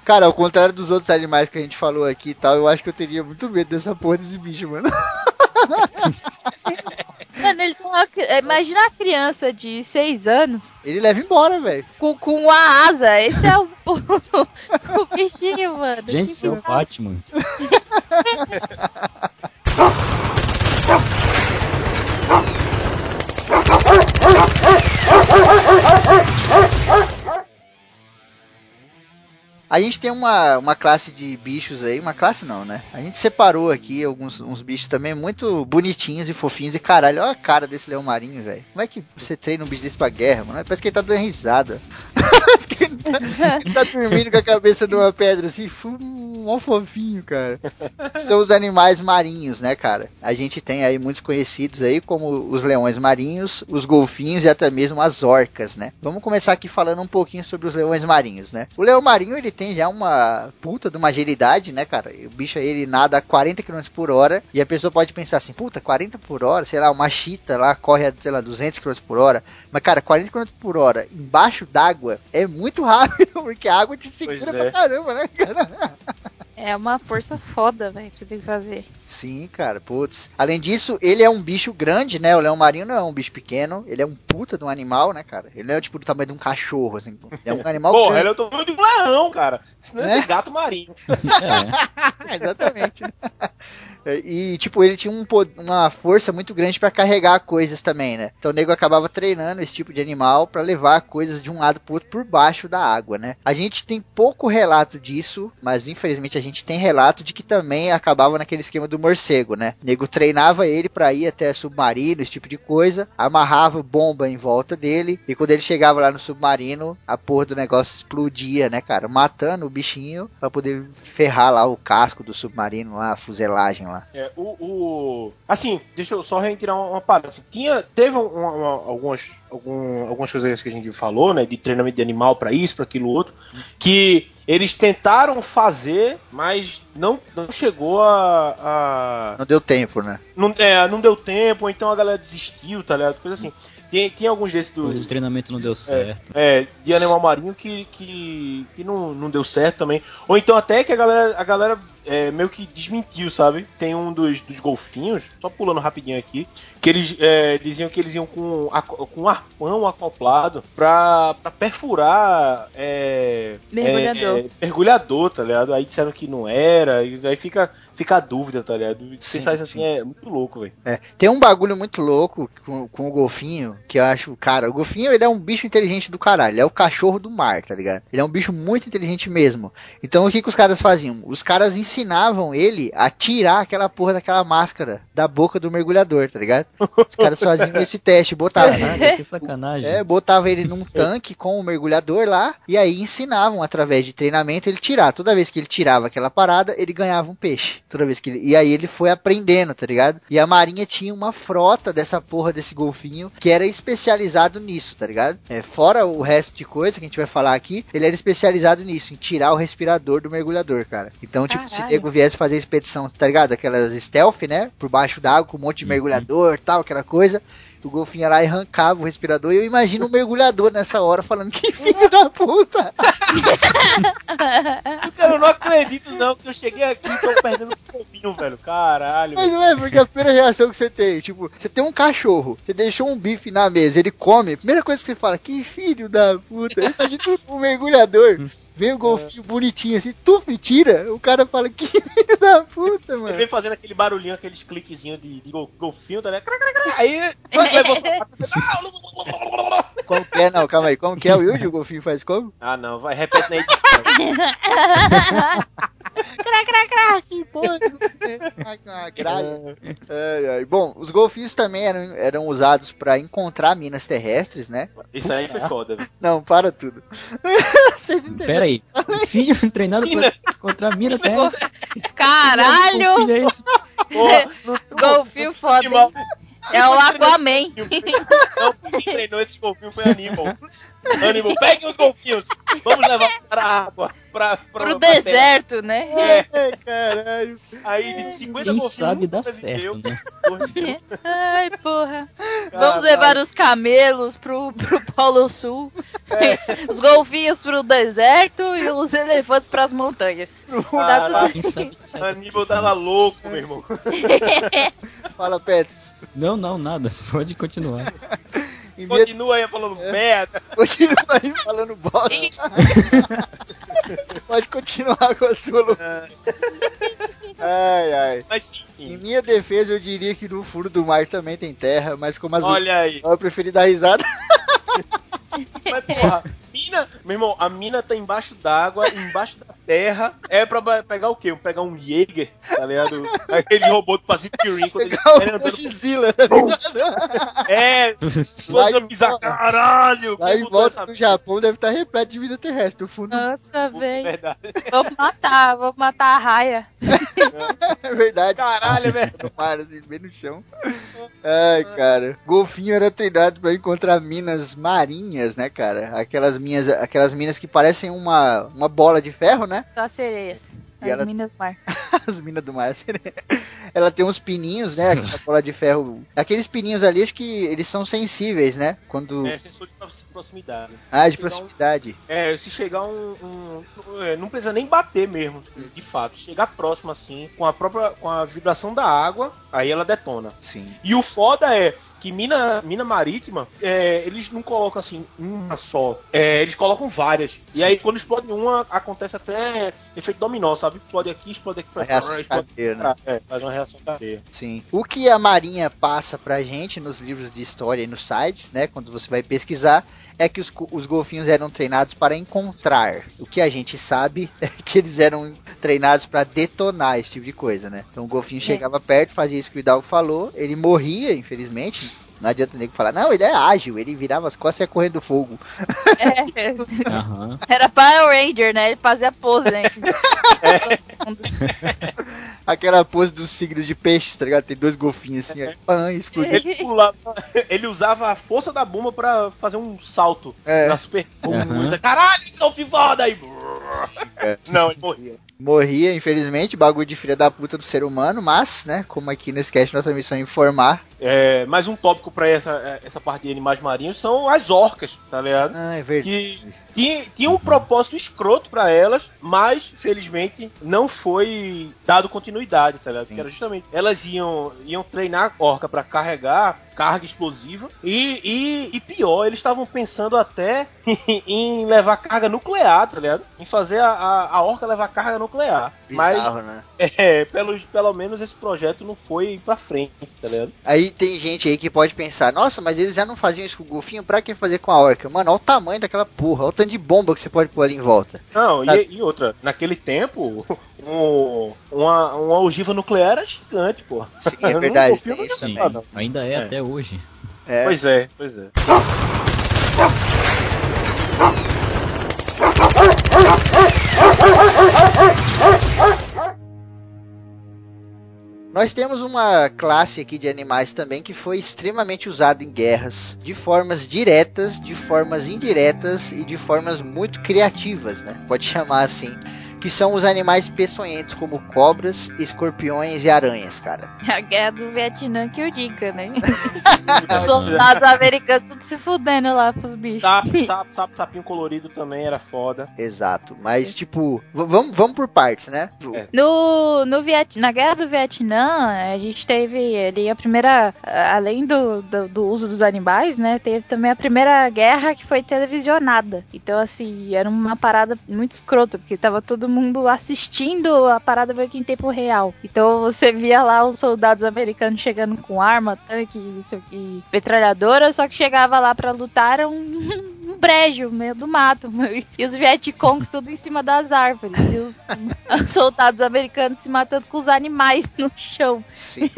Cara, ao contrário dos outros animais que a gente falou aqui e tal, eu acho que eu teria muito medo dessa porra desse bicho, mano. Mano, ele tá Imagina a criança de 6 anos. Ele leva embora, velho. Com, com a asa. Esse é o, o, bichinho, mano. Gente, seu Batman. A gente tem uma, uma classe de bichos aí, uma classe não, né? A gente separou aqui alguns uns bichos também muito bonitinhos e fofinhos. E caralho, olha a cara desse leão marinho, velho. Como é que você treina um bicho desse pra guerra, mano? Parece que ele tá dando risada. Parece que ele tá, ele tá dormindo com a cabeça numa pedra assim, um fofinho, cara. São os animais marinhos, né, cara? A gente tem aí muitos conhecidos aí, como os leões marinhos, os golfinhos e até mesmo as orcas, né? Vamos começar aqui falando um pouquinho sobre os leões marinhos, né? O leão marinho, ele tem já uma puta de uma agilidade, né, cara? O bicho ele nada a 40 km por hora e a pessoa pode pensar assim, puta, 40 por hora, sei lá, uma chita lá corre a, sei lá, 200 km por hora. Mas, cara, 40 km por hora embaixo d'água é muito rápido, porque a água te segura pois pra é. caramba, né, cara? É uma força foda, velho, que você tem que fazer. Sim, cara, putz. Além disso, ele é um bicho grande, né? O leão marinho não é um bicho pequeno. Ele é um puta de um animal, né, cara? Ele não é tipo do tamanho de um cachorro, assim. Ele é um animal Porra, grande. ele é o tamanho de um leão, cara. Senão é, é gato marinho. é. Exatamente. Né? E, tipo, ele tinha um, uma força muito grande para carregar coisas também, né? Então o nego acabava treinando esse tipo de animal para levar coisas de um lado pro outro por baixo da água, né? A gente tem pouco relato disso, mas infelizmente a gente tem relato de que também acabava naquele esquema do morcego, né? O nego treinava ele para ir até submarino, esse tipo de coisa, amarrava bomba em volta dele, e quando ele chegava lá no submarino, a porra do negócio explodia, né, cara? Matando o bichinho para poder ferrar lá o casco do submarino, lá, a fuselagem lá. É, o, o... Assim, deixa eu só retirar uma, uma parada. Assim, tinha, teve uma, uma, algumas, algum, algumas coisas que a gente falou, né? De treinamento de animal para isso, para aquilo outro, que eles tentaram fazer, mas não, não chegou a, a... Não deu tempo, né? Não, é, não deu tempo, ou então a galera desistiu, tá ligado? Coisa assim. Tem, tem alguns desses do. O treinamento não deu certo. É, é, de animal marinho que, que, que não, não deu certo também. Ou então até que a galera, a galera é, meio que desmentiu, sabe? Tem um dos, dos golfinhos, só pulando rapidinho aqui, que eles é, diziam que eles iam com, com um arpão acoplado pra, pra perfurar. É, mergulhador. É, mergulhador, tá ligado? Aí disseram que não era, e aí fica fica a dúvida, tá ligado? Pensar isso assim é muito louco, velho. É. Tem um bagulho muito louco com, com o golfinho, que eu acho, cara, o golfinho ele é um bicho inteligente do caralho, ele é o cachorro do mar, tá ligado? Ele é um bicho muito inteligente mesmo. Então o que, que os caras faziam? Os caras ensinavam ele a tirar aquela porra daquela máscara da boca do mergulhador, tá ligado? Os caras faziam esse teste, botavam. Que sacanagem. É, botava ele num tanque com o mergulhador lá, e aí ensinavam através de treinamento ele tirar. Toda vez que ele tirava aquela parada, ele ganhava um peixe. Toda vez que ele... E aí ele foi aprendendo, tá ligado? E a Marinha tinha uma frota dessa porra desse golfinho que era especializado nisso, tá ligado? É, fora o resto de coisa que a gente vai falar aqui, ele era especializado nisso, em tirar o respirador do mergulhador, cara. Então, tipo, Caralho. se o nego viesse fazer expedição, tá ligado? Aquelas stealth, né? Por baixo d'água, com um monte de Uhum. mergulhador tal, aquela coisa. O golfinho ia lá e arrancava o respirador. E eu imagino o mergulhador nessa hora falando: Que filho da puta! Cara, eu não acredito não que eu cheguei aqui e tô perdendo um pouquinho, velho. Caralho. Mas não é, porque a primeira reação que você tem, tipo, você tem um cachorro, você deixou um bife na mesa, ele come, a primeira coisa que você fala, que filho da puta, imagina o mergulhador, vem o golfinho bonitinho assim, tu me tira, o cara fala, que filho da puta, Ele mano. vem fazendo aquele barulhinho, aqueles cliquezinhos de, de gol- golfinho, tá cra. Aí, sua Como que é, não, calma aí, como que é o Wilde, o golfinho faz como? Ah, não, vai, repete na edição. Cra, cra, cra, que porra, gralha. Bom, os golfinhos também eram, eram usados pra encontrar minas terrestres, né? Isso aí foi foda. Não, para tudo. Vocês entenderam? Pera aí. Filho treinado pra encontrar mina terra. Caralho! Que é isso? Porra, não Golfinho foda. É o Aquaman. Não, quem treinou esses golfinhos foi Animal. Animal, peguem os golfinhos. Vamos levar para a água. Pra, pra, Pro pra terra. deserto, né? É, caralho. aí de 50 Quem golfinhos. sabe dá sobreviveu, certo, né? viveu. Ai, porra. Vamos Caralho. levar os camelos pro, pro Polo Sul, os golfinhos pro deserto e os elefantes pras montanhas. Tá dá certo. Aníbal tava louco, meu irmão. Fala, Pets. Não, não, nada. Pode continuar. Continua aí falando merda. Continua aí falando bosta. Pode continuar com a sua loucura. Ai, ai. Mas Em sim, minha defesa, eu diria que no fundo do mar também tem terra, mas como as olha aí. eu preferi dar risada. Mas, porra, mina, meu irmão, a mina tá embaixo d'água, embaixo da terra. É pra pegar o quê? Pegar um Jäger, tá ligado? Aquele robô do Pacific Rim. Quando ele, Pegar ele o andando- Godzilla, tá ligado? É, em- bizarra. Caralho! Lá em volta do Japão deve estar repleto de vida terrestre. No fundo Nossa, porra, velho. Vou matar, vou matar a raia. é verdade. Caralho, velho. Mar, assim, bem no chão. Ai, cara. Golfinho era treinado pra encontrar minas marinhas, né, cara? Aquelas minhas, aquelas minas que parecem uma, uma bola de ferro, né? Só as sereias. E As ela- minas do mar. As minas do mar. Ela tem uns pininhos, né? Aquela bola de ferro. Aqueles pininhos ali, acho que eles são sensíveis, né? Quando. É sensor de prox- proximidade. Ah, de chegar um- proximidade. É, se chegar um. um- é, não precisa nem bater mesmo, de fato. Chegar próximo assim, com a própria. com a vibração da água, aí ela detona. Sim. E o foda é que mina, mina marítima, é, eles não colocam assim uma só. É, eles colocam várias. E aí quando explode uma, acontece até efeito dominó, sabe? Explode aqui, explode aqui pra reação explode cadeia, né? pra- É, faz uma reação cadeia. Sim. O que a Marinha passa pra gente nos livros de história e nos sites, né? Quando você vai pesquisar, é que os, os golfinhos eram treinados para encontrar. O que a gente sabe é que eles eram treinados para detonar esse tipo de coisa, né? Então o golfinho chegava perto, fazia isso que o Hidalgo falou, ele morria, infelizmente. Não adianta o nego falar, não, ele é ágil, ele virava as costas e ia correndo do fogo. É, Aham. era Power Ranger, né? Ele fazia pose, né? Aquela pose dos signos de peixes, tá ligado? Tem dois golfinhos assim, ó, pã, explodindo. Ele pulava, ele usava a força da bomba pra fazer um salto É. na super coisa. Caralho, então foda aí. É. Não, ele morria. Morria, infelizmente, bagulho de filha da puta do ser humano, mas, né, como aqui nesse cast nossa missão é informar. É, mais um tópico pra essa, essa parte de animais marinhos são as orcas, tá ligado? Ah, é verdade. que tinha, tinha um propósito escroto pra elas, mas felizmente não foi dado continuidade, tá ligado? Sim. Que era justamente elas iam, iam treinar a orca pra carregar carga explosiva e, e, e pior, eles estavam pensando até em levar carga nuclear, tá ligado? Em fazer a, a, a orca levar carga nuclear. Bizarro, Mas né? é, pelo, pelo menos esse projeto não foi pra frente, tá ligado? Aí tem gente aí que pode pensar, nossa, mas eles já não faziam isso com o golfinho, pra que fazer com a orca? Mano, olha o tamanho daquela porra, olha o tanto de bomba que você pode pôr ali em volta. Não, e, e outra, naquele tempo, um- uma, uma ogiva nuclear era gigante, pô. Sim, é verdade, golfinho tem não isso também. nada. Ainda é, É. até hoje. É, Pois é, pois é. Nós temos uma classe aqui de animais também que foi extremamente usada em guerras, de formas diretas, de formas indiretas e de formas muito criativas, né? Pode chamar assim que são os animais peçonhentos, como cobras, escorpiões e aranhas, cara. A guerra do Vietnã que eu diga, né? Os soldados americanos tudo se fudendo lá pros bichos. Sapo, sapo, sapo, sapinho colorido também era foda. Exato, mas tipo, vamos, vamos por partes, né? É. No, no Viet... Na guerra do Vietnã, a gente teve ali a primeira, além do, do, do uso dos animais, né? Teve também a primeira guerra que foi televisionada. Então, assim, era uma parada muito escrota, porque tava todo mundo assistindo a parada meio que em tempo real. Então você via lá os soldados americanos chegando com arma, tanque, isso aqui, metralhadora, só que chegava lá para lutar um, um brejo meio do mato. E os Vietcongs tudo em cima das árvores. E os soldados americanos se matando com os animais no chão. Sim.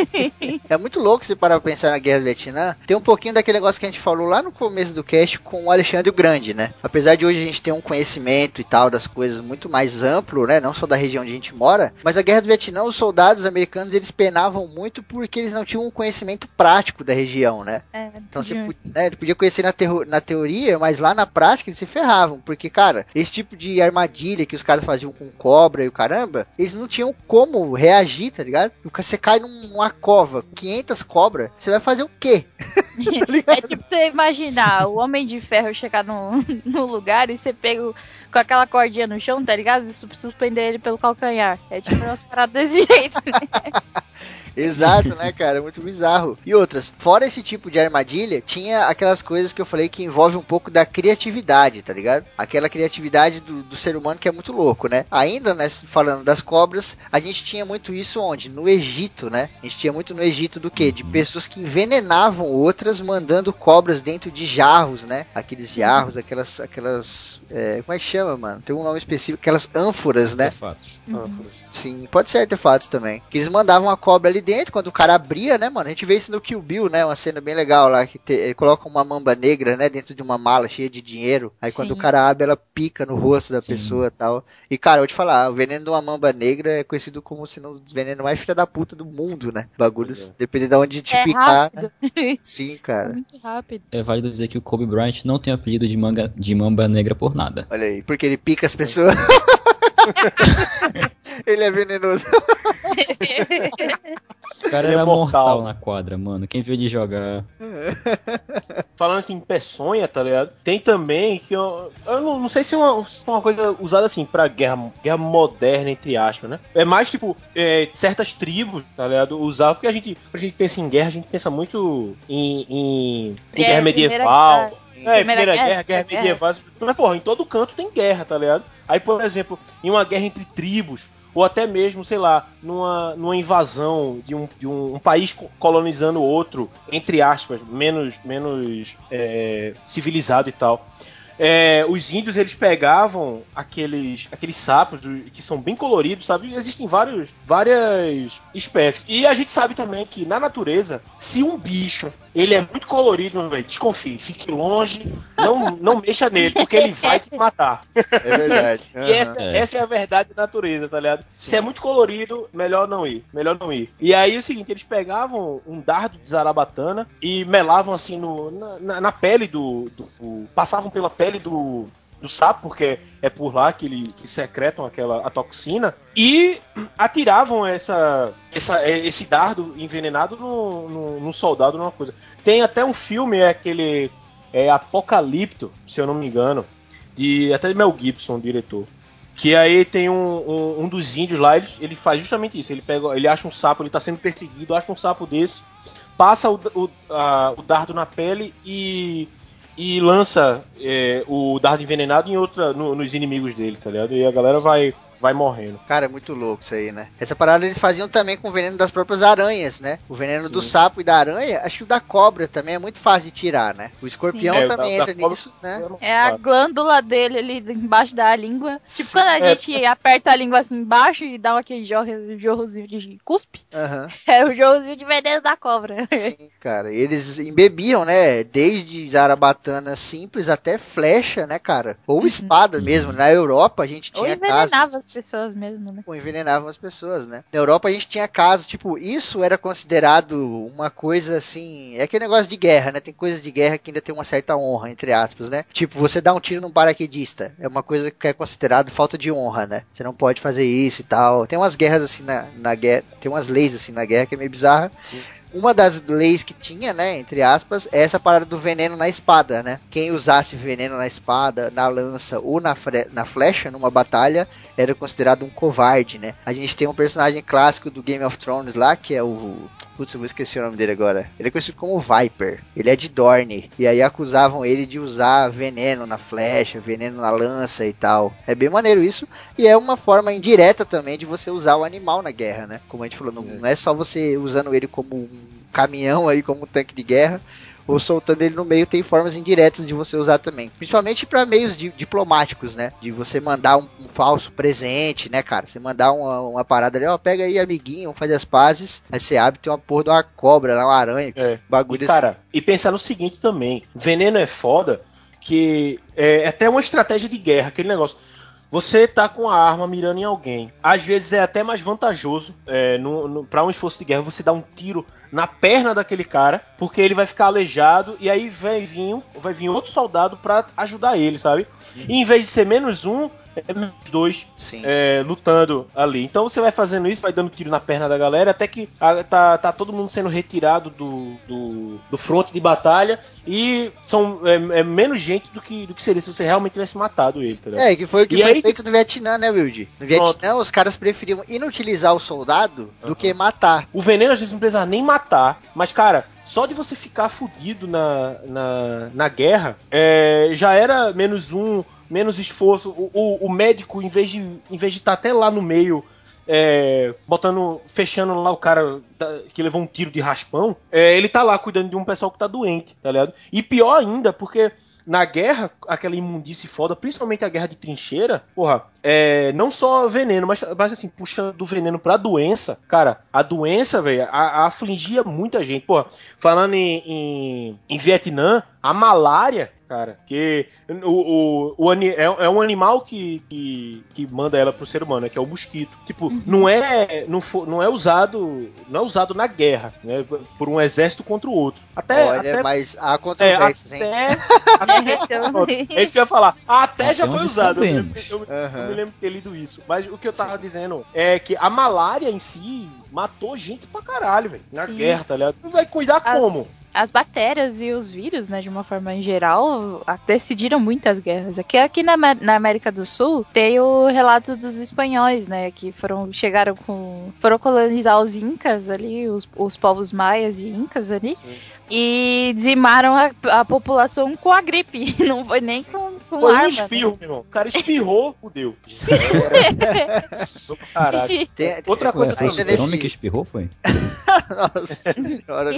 é muito louco se parar pra pensar na Guerra do Vietnã. Tem um pouquinho daquele negócio que a gente falou lá no começo do cast com o Alexandre o Grande, né? Apesar de hoje a gente ter um conhecimento e tal das coisas muito mais amplo, né? Não só da região onde a gente mora, mas a Guerra do Vietnã, os soldados americanos eles penavam muito porque eles não tinham um conhecimento prático da região, né? É, então você né, podia conhecer na, na teoria, mas lá na prática eles se ferravam, porque, cara, esse tipo de armadilha que os caras faziam com cobra e o caramba, eles não tinham como reagir, tá ligado? Você cai numa cova, 500 cobras, você vai fazer o quê? tá é tipo você imaginar o Homem de Ferro chegar no, no lugar e você pega com aquela cordinha no chão, tá ligado? Isso precisa prender ele pelo calcanhar. É tipo umas paradas desse jeito. Né? Exato, né, cara? Muito bizarro. E outras, fora esse tipo de armadilha, tinha aquelas coisas que eu falei que envolve um pouco da criatividade, tá ligado? Aquela criatividade do, do ser humano que é muito louco, né? Ainda, né, falando das cobras, a gente tinha muito isso onde? No Egito, né? A gente tinha muito no Egito do que? De pessoas que envenenavam outras mandando cobras dentro de jarros, né? Aqueles jarros, aquelas, aquelas, é, como é que chama, mano? Tem um nome específico, aquelas ânforas, né? Artefatos. Uhum. Sim, pode ser artefatos também. Que eles mandavam a cobra ali dentro, quando o cara abria, né, mano? A gente vê isso no Kill Bill, né? Uma cena bem legal lá, que te, ele coloca uma mamba negra, né, dentro de uma mala cheia de dinheiro. Aí Sim. quando o cara abre, ela pica no rosto da Sim. pessoa e tal. E, cara, eu vou te falar, o veneno de uma mamba negra é conhecido como se não o veneno mais filha da puta do mundo, né? Bagulhos, é. dependendo de onde te é picar. Rápido. Sim, cara. É muito rápido. É válido dizer que o Kobe Bryant não tem apelido de, manga, de mamba negra por nada. Olha aí, porque ele pica as pessoas. ele é venenoso. O cara ele era é mortal. mortal. na quadra, mano. Quem viu ele jogar. Falando assim, peçonha, tá ligado? Tem também que eu, eu não, não sei se é uma, é uma coisa usada assim pra guerra, guerra moderna, entre aspas, né? É mais tipo, é, certas tribos, tá ligado? Usar, porque a gente, quando a gente pensa em guerra, a gente pensa muito em, em, em guerra medieval. Guerra, é, primeira, guerra, guerra, guerra medieval. Mas, porra, em todo canto tem guerra, tá ligado? Aí, por exemplo, em uma guerra entre tribos, ou até mesmo, sei lá, numa, numa invasão de um, de um, país colonizando outro, entre aspas, menos, menos é, civilizado e tal. É, os índios eles pegavam aqueles, aqueles sapos que são bem coloridos, sabe? Existem vários, várias espécies. E a gente sabe também que na natureza, se um bicho ele é muito colorido, véio, desconfie, fique longe, não, não mexa nele, porque ele vai te matar. É verdade. Uhum. e essa é. essa é a verdade da natureza, tá ligado? Sim. Se é muito colorido, melhor não ir. Melhor não ir. E aí o seguinte, eles pegavam um dardo de zarabatana e melavam assim no, na, na pele do, do. passavam pela pele do, do sapo, porque é por lá que, ele, que secretam aquela a toxina, e atiravam essa, essa, esse dardo envenenado no, soldado, numa coisa. Tem até um filme, é aquele é Apocalipto, se eu não me engano, de até de Mel Gibson, diretor. Que aí tem um, um, um dos índios lá, ele, ele, faz justamente isso. Ele pega, ele acha um sapo, ele tá sendo perseguido, acha um sapo desse, passa o, o, a, o dardo na pele e e lança é, o dardo envenenado em outra no, nos inimigos dele, tá ligado? E a galera vai vai morrendo. Cara, é muito louco isso aí, né? Essa parada eles faziam também com o veneno das próprias aranhas, né? O veneno Sim. do sapo e da aranha, acho que o da cobra também é muito fácil de tirar, né? O escorpião é, também da, entra da nisso, né? É a glândula dele ali embaixo da língua. Tipo Sim. quando a é. gente aperta a língua assim embaixo e dá aquele jorro, jorrozinho de cuspe. Uhum. É o jorrozinho de veneno da cobra. Sim, cara. Eles embebiam, né? Desde zarabatana simples até flecha, né, cara? Ou uhum. espada mesmo. Na Europa a gente tinha casos as pessoas mesmo, né? Ou envenenavam as pessoas, né? Na Europa a gente tinha casos, tipo, isso era considerado uma coisa assim. É aquele negócio de guerra, né? Tem coisas de guerra que ainda tem uma certa honra, entre aspas, né? Tipo, você dá um tiro num paraquedista. É uma coisa que é considerado falta de honra, né? Você não pode fazer isso e tal. Tem umas guerras assim na, na guerra. Tem umas leis assim na guerra que é meio bizarra. Sim uma das leis que tinha, né, entre aspas, é essa parada do veneno na espada, né? Quem usasse veneno na espada, na lança ou na, na flecha numa batalha era considerado um covarde, né? A gente tem um personagem clássico do Game of Thrones lá, que é o Putz, eu vou esquecer o nome dele agora. Ele é conhecido como Viper. Ele é de Dorne. E aí acusavam ele de usar veneno na flecha, veneno na lança e tal. É bem maneiro isso. E é uma forma indireta também de você usar o animal na guerra, né? Como a gente falou, não, não é só você usando ele como um caminhão aí, como um tanque de guerra ou soltando ele no meio tem formas indiretas de você usar também. Principalmente para meios di diplomáticos, né? De você mandar um, um, falso presente, né, cara? Você mandar uma, uma parada ali, ó, pega aí, amiguinho, faz as pazes. Aí você abre tem uma porra de uma cobra lá, uma aranha. É. Bagulho e, cara, e pensar no seguinte também: veneno é foda, que é, é até uma estratégia de guerra, aquele negócio. Você tá com a arma mirando em alguém. Às vezes é até mais vantajoso é, no, no para um esforço de guerra você dar um tiro na perna daquele cara, porque ele vai ficar aleijado e aí vai vir, vai vir outro soldado para ajudar ele, sabe? E em vez de ser menos um, é menos dois é, lutando ali. Então você vai fazendo isso, vai dando tiro na perna da galera, até que a, tá, tá todo mundo sendo retirado do, do, do fronte de batalha e são é, é, menos gente do que, do que seria se você realmente tivesse matado ele. Tá é, que foi o que e foi aí... feito no Vietnã, né, Wilde? No Vietnã, Pronto. os caras preferiam inutilizar o soldado do uhum. que matar. O veneno às vezes não precisa nem matar, mas, cara, só de você ficar fudido na, na, na guerra, é, já era menos um menos esforço. O, o, o médico, em vez de em vez de estar tá até lá no meio, é, botando, fechando lá o cara da, que levou um tiro de raspão, é, ele tá lá cuidando de um pessoal que tá doente, tá ligado? E pior ainda, porque na guerra, aquela imundice foda, principalmente a guerra de trincheira, porra, é, não só veneno, mas, mas assim, puxando do veneno pra doença, cara, a doença, velho, afligia muita gente. Porra, falando em, em, em Vietnã, a malária cara. Que o, o, o é, é, um animal que, que, que, manda ela pro ser humano, né, que é o mosquito. Tipo, uhum. não é não, for, não é usado não é usado na guerra, né, por um exército contra o outro. Até, Olha, até mas há controvérsias, é, até, hein? Até, é isso que eu ia falar. Até já foi usado. Eu, eu, uhum. eu, me lembro de ter lido isso. Mas o que eu tava Sim. dizendo é que a malária em si matou gente pra caralho, velho. Na Sim. guerra, tá ligado? Vai cuidar As... como? As bactérias e os vírus, né, de uma forma em geral, decidiram muitas guerras. Aqui, aqui na, na, América do Sul tem o relato dos espanhóis, né, que foram chegaram com foram colonizar os incas ali, os, os povos maias e incas ali. Sim e dizimaram a, a, população com a gripe. Não foi nem com, com foi arma. um espirro, né? meu irmão. O cara espirrou, fudeu. Caralho. Tem, Outra coisa também. Foi nesse... que espirrou, foi? Nossa senhora.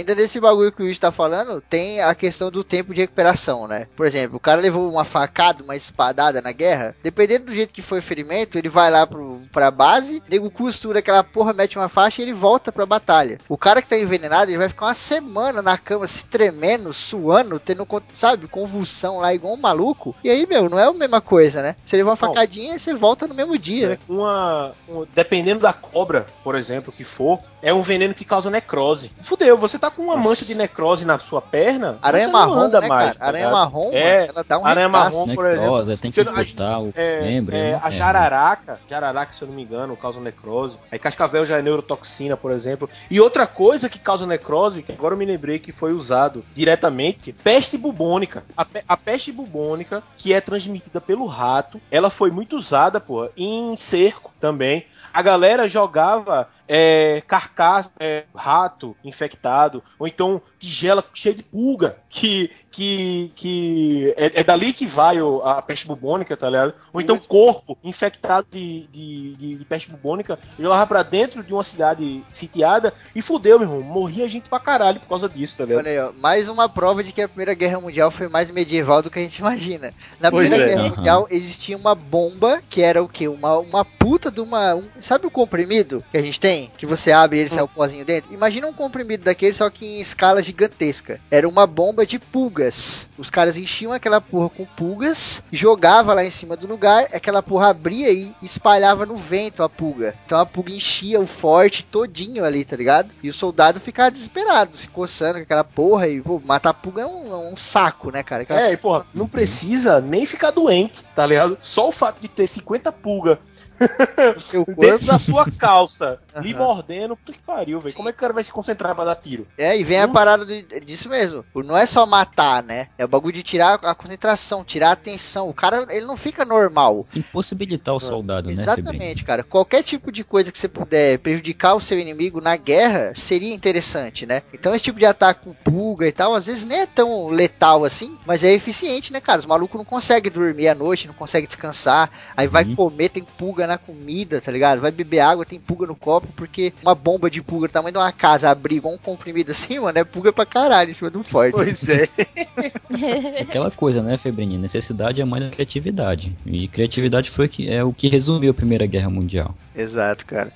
Ainda nesse bagulho que o Luiz tá falando, tem a questão do tempo de recuperação, né? Por exemplo, o cara levou uma facada, uma espadada na guerra, dependendo do jeito que foi o ferimento, ele vai lá pro, pra base, nego costura aquela porra, mete uma faixa e ele volta pra batalha. O cara que tá envenenado, ele vai ficar uma semana na cama se tremendo, suando, tendo, sabe, convulsão lá igual um maluco. E aí, meu, não é a mesma coisa, né? Você leva uma facadinha e você volta no mesmo dia, é, né? Uma, uma, dependendo da cobra, por exemplo, que for, é um veneno que causa necrose. Fudeu, você tá com uma Nossa. mancha de necrose na sua perna, aranha marrom, anda né, mais. Tá aranha marrom, é, ela dá um aranha marrom, por necrose, exemplo. Tem que botar o é, lembra, é, né? A é. jararaca, jararaca, se eu não me engano, causa necrose. Aí cascavel já é neurotoxina, por exemplo. E outra coisa que causa necrose, que agora eu me lembrei que foi usado diretamente, peste bubônica. A, pe a peste bubônica, que é transmitida pelo rato, ela foi muito usada, pô, em cerco também. A galera jogava é, carcaça, é, rato infectado, ou então tigela cheia de pulga, que, que, que é, é dali que vai o, a peste bubônica, tá ligado? Ou então corpo infectado de, de, de, de peste bubônica, jogava pra dentro de uma cidade sitiada e fudeu, meu irmão. Morria gente pra caralho por causa disso, tá ligado? Olha aí, ó, mais uma prova de que a Primeira Guerra Mundial foi mais medieval do que a gente imagina. Na pois Primeira é. Guerra uhum. Mundial existia uma bomba que era o quê? Uma, uma puta de uma. Um, sabe o comprimido que a gente tem? Que você abre e ele sai o pozinho dentro. Imagina um comprimido daquele, só que em escala gigantesca. Era uma bomba de pulgas. Os caras enchiam aquela porra com pulgas, jogava lá em cima do lugar, aquela porra abria e espalhava no vento a pulga. Então a pulga enchia o forte todinho ali, tá ligado? E o soldado ficava desesperado, se coçando com aquela porra e, pô, matar pulga é um, é um saco, né, cara? Aquela... É, e porra, não precisa nem ficar doente, tá ligado? Só o fato de ter 50 pulgas seu corpo. Dentro da sua calça, uhum. lhe mordendo, puta que pariu, velho. Como é que o cara vai se concentrar pra dar tiro? É, e vem a parada de, disso mesmo. Não é só matar, né? É o bagulho de tirar a concentração, tirar a atenção. O cara, ele não fica normal. Impossibilitar o ah, soldado, né? Exatamente, cara. Qualquer tipo de coisa que você puder prejudicar o seu inimigo na guerra seria interessante, né? Então esse tipo de ataque com pulga e tal, às vezes nem é tão letal assim, mas é eficiente, né, cara? Os malucos não conseguem dormir à noite, não conseguem descansar, aí vai uhum. comer, tem pulga na comida, tá ligado? Vai beber água, tem pulga no copo, porque uma bomba de pulga do tamanho de uma casa abrir igual um comprimido assim, mano, é pulga pra caralho em cima do forte. Pois é. Aquela coisa, né, Febrini? Necessidade é mãe da criatividade. E criatividade foi que, é o que resumiu a Primeira Guerra Mundial. Exato, cara.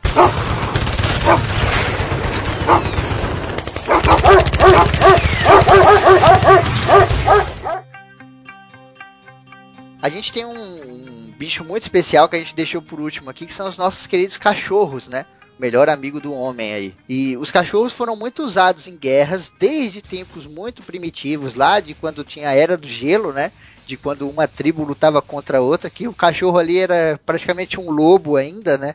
A gente tem um, um, bicho muito especial que a gente deixou por último aqui, que são os nossos queridos cachorros, né? Melhor amigo do homem aí. E os cachorros foram muito usados em guerras desde tempos muito primitivos, lá de quando tinha a Era do Gelo, né? De quando uma tribo lutava contra outra, que o cachorro ali era praticamente um lobo ainda, né?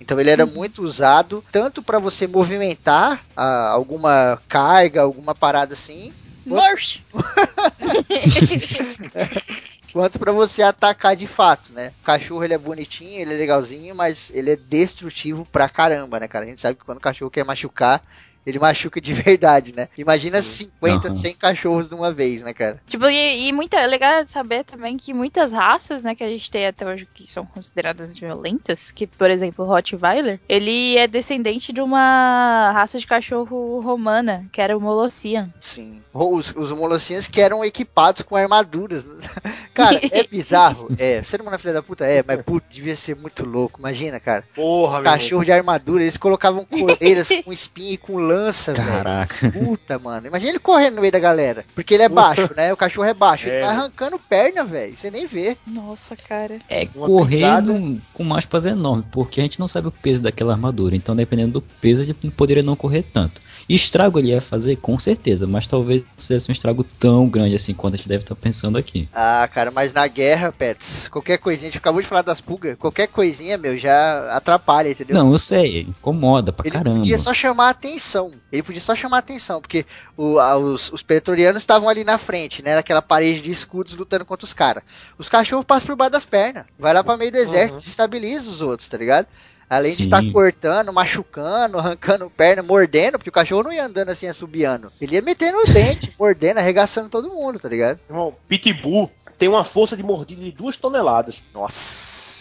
Então ele era uhum. muito usado tanto para você movimentar ah, alguma carga, alguma parada assim. Morte! quanto para você atacar de fato, né? O cachorro ele é bonitinho, ele é legalzinho, mas ele é destrutivo pra caramba, né, cara? A gente sabe que quando o cachorro quer machucar, ele machuca de verdade, né? Imagina 50, uhum. 100 cachorros de uma vez, né, cara? Tipo, e, e muita, é legal saber também que muitas raças, né, que a gente tem até hoje que são consideradas violentas, que, por exemplo, o Rottweiler, ele é descendente de uma raça de cachorro romana, que era o Molossian. Sim. Os, os Molossians que eram equipados com armaduras. cara, é bizarro. É, ser humano filha da puta é, mas puta, devia ser muito louco. Imagina, cara. Porra, Cachorro de armadura, eles colocavam coleiras com espinha e com lã lança, Caraca. Véio. Puta, mano. Imagina ele correndo no meio da galera. Porque ele é baixo, né? O cachorro é baixo. É. Ele vai arrancando perna, velho. Você nem vê. Nossa, cara. É correndo com aspas enormes, porque a gente não sabe o peso daquela armadura. Então, dependendo do peso, ele poderia não correr tanto. Estrago ele ia fazer, com certeza, mas talvez fizesse um estrago tão grande assim quanto a gente deve estar pensando aqui. Ah, cara, mas na guerra, Pets, qualquer coisinha, a gente acabou de falar das pulgas, qualquer coisinha, meu, já atrapalha, entendeu? Não, eu sei, incomoda pra ele caramba. Ele podia só chamar a atenção, ele podia só chamar a atenção, porque o, a, os, os pretorianos estavam ali na frente, né, naquela parede de escudos lutando contra os caras. Os cachorros passam por baixo das pernas, vai lá pra meio do exército, uhum. desestabiliza os outros, tá ligado? Além Sim. de estar tá cortando, machucando, arrancando perna, mordendo, porque o cachorro não ia andando assim, assobiando. Ele ia metendo o dente, mordendo, arregaçando todo mundo, tá ligado? Irmão, Pitbull tem uma força de mordida de duas toneladas. Nossa.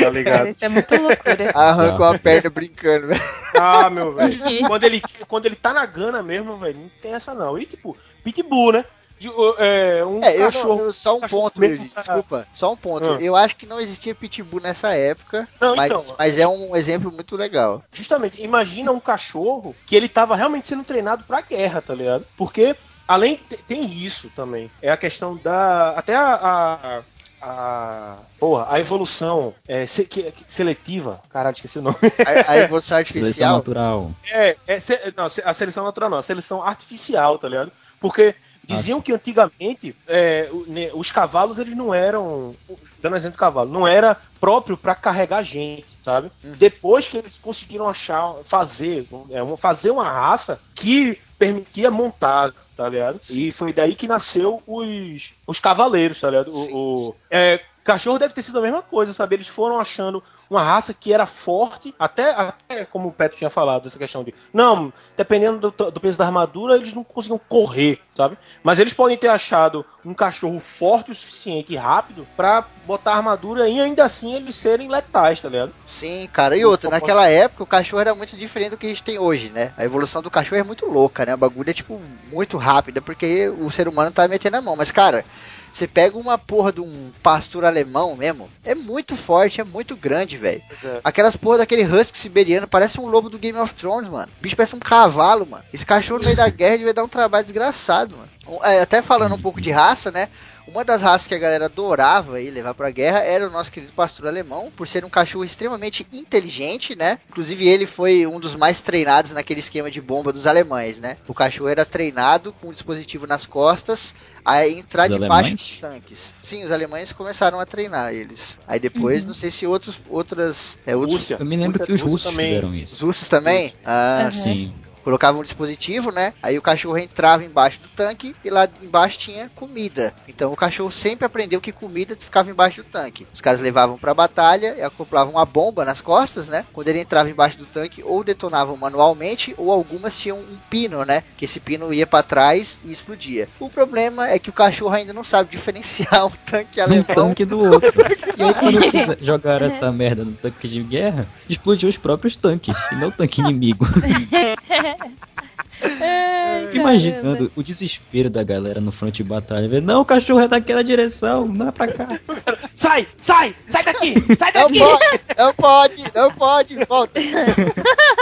Tá ligado? Isso é muito loucura. Arrancou a perna brincando, velho. Ah, meu velho. quando, ele, quando ele tá na gana mesmo, velho, não tem essa não. E tipo, Pitbull, né? de, é, um é, cachorro. Eu, só um ponto, mesmo, desculpa. Só um ponto. Ah. Eu acho que não existia pitbull nessa época, não, mas, então, mas é um exemplo muito legal. Justamente, imagina um cachorro que ele tava realmente sendo treinado pra guerra, tá ligado? Porque além tem isso também. É a questão da até a, a a. Porra, a evolução é, se, que, seletiva. Caralho, esqueci o nome. A, a evolução artificial. Seleção natural. É, é se, não, a seleção natural não, a seleção artificial, tá ligado? Porque Diziam que antigamente é, os cavalos eles não eram, dando exemplo do cavalo, não era próprio para carregar gente, sabe? Uhum. Depois que eles conseguiram achar, fazer, é, fazer uma raça que permitia montar, tá ligado? E foi daí que nasceu os, os cavaleiros, tá ligado? O, o é, cachorro deve ter sido a mesma coisa, sabe? Eles foram achando uma raça que era forte, até, até como o Petro tinha falado, essa questão de. Não, dependendo do, do, peso da armadura, eles não conseguiam correr, sabe? Mas eles podem ter achado um cachorro forte o suficiente e rápido para botar armadura e ainda assim eles serem letais, tá ligado? Sim, cara. E outra, naquela época o cachorro era muito diferente do que a gente tem hoje, né? A evolução do cachorro é muito louca, né? O bagulho é tipo muito rápida porque o ser humano tá metendo a mão. Mas, cara. Você pega uma porra de um pastor alemão mesmo, é muito forte, é muito grande, velho. É. Aquelas porra daquele husky siberiano, parece um lobo do Game of Thrones, mano. O bicho parece um cavalo, mano. Esse cachorro no meio da guerra devia dar um trabalho desgraçado, mano. É, até falando um pouco de raça, né? Uma das raças que a galera adorava aí levar pra guerra era o nosso querido pastor alemão, por ser um cachorro extremamente inteligente, né? Inclusive ele foi um dos mais treinados naquele esquema de bomba dos alemães, né? O cachorro era treinado com um dispositivo nas costas a entrar Os debaixo alemães? dos tanques. Sim, os alemães começaram a treinar eles. Aí depois, Uhum. não sei se outros, outras, é, outros, Rússia. Eu me lembro Rússia- que os russos também. fizeram os isso. russos também. Ah, Uhum. Sim. Colocava um dispositivo, né? Aí o cachorro entrava embaixo do tanque e lá embaixo tinha comida. Então o cachorro sempre aprendeu que comida ficava embaixo do tanque. Os caras levavam pra batalha e acoplavam uma bomba nas costas, né? Quando ele entrava embaixo do tanque, ou detonavam manualmente, ou algumas tinham um pino, né? Que esse pino ia pra trás e explodia. O problema é que o cachorro ainda não sabe diferenciar um tanque Um alemão tanque do outro. E aí quando jogaram essa merda no tanque de guerra, explodiu os próprios tanques, e não o tanque inimigo. Fico Imaginando o desespero da galera no front de batalha. Não, o cachorro é daquela direção, não é pra cá. Sai, sai, sai daqui, sai Não daqui. pode, não pode, não pode, volta.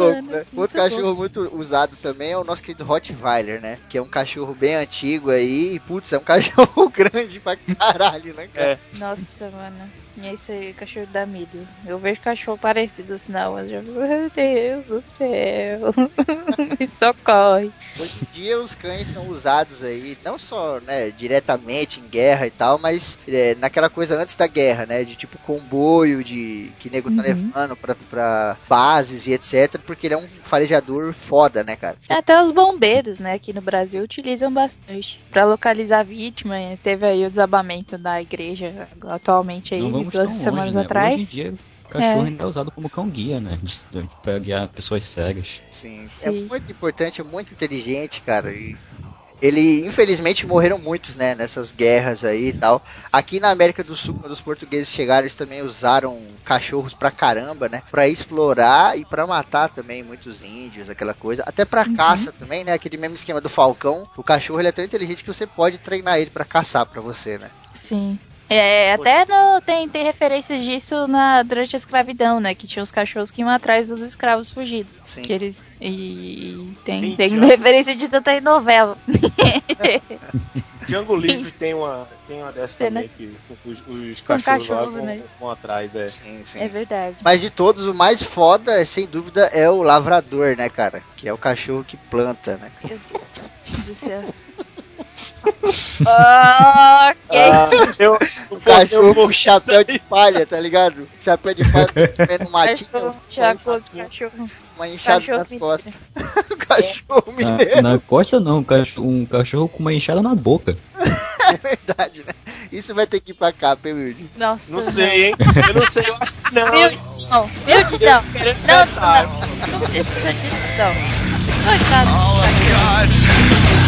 Louco, mano, né? muito Outro bom. cachorro muito usado também é o nosso querido Rottweiler, né? Que é um cachorro bem antigo aí. E, putz, é um cachorro grande pra caralho, né, cara? É. Nossa, mano. Esse cachorro dá medo. Eu vejo cachorro parecido assim rua, eu já fico, meu Deus do céu. Me socorre. Hoje em dia os cães são usados aí, não só, né, diretamente em guerra e tal, mas é, naquela coisa antes da guerra, né? De tipo comboio, de que nego tá Uhum. levando pra, pra bases e etc. Porque ele é um farejador foda, né, cara? Até os bombeiros, né, aqui no Brasil utilizam bastante pra localizar a vítima. Teve aí o desabamento da igreja atualmente aí, duas semanas longe, né? atrás. Hoje em dia, o cachorro ainda é usado como cão guia, né? Pra guiar pessoas cegas. Sim, é Sim. muito importante, é muito inteligente, cara. E ele, infelizmente, morreram muitos, né, nessas guerras aí e tal. Aqui na América do Sul, quando os portugueses chegaram, eles também usaram cachorros pra caramba, né, pra explorar e pra matar também muitos índios, aquela coisa. Até pra Uhum. caça também, né, aquele mesmo esquema do falcão. O cachorro, ele é tão inteligente que você pode treinar ele pra caçar pra você, né. Sim. É, até no- tem, tem referências disso na, durante a escravidão, né? Que tinha os cachorros que iam atrás dos escravos fugidos. Sim. Que eles, e, e tem, Tem tem Django. referência disso até em novela. Django Livre tem uma, tem uma dessa Cena- também que os, os cachorros lá cachorro, vão, né? vão atrás, é. Sim, sim. É verdade. Mas de todos, o mais foda, sem dúvida, é o lavrador, né, cara? Que é o cachorro que planta, né? Meu Deus do céu. Ok. Ah, eu, O cachorro com chapéu de palha, tá ligado? Chapéu de palha comendo matinho, Cachorro, cachorro, uma enxada cachorro nas costas. O cachorro mineiro, Na, na costa não, um cachorro, um cachorro com uma enxada na boca. é verdade, né? Isso vai ter que ir pra cá, Pelude. Nossa. não sei, hein? Eu não sei, eu acho que não. Meu Deus, não. Meu Deus, não. Não, tentar. não. Não precisa disso, não. Coitado. do cachorro.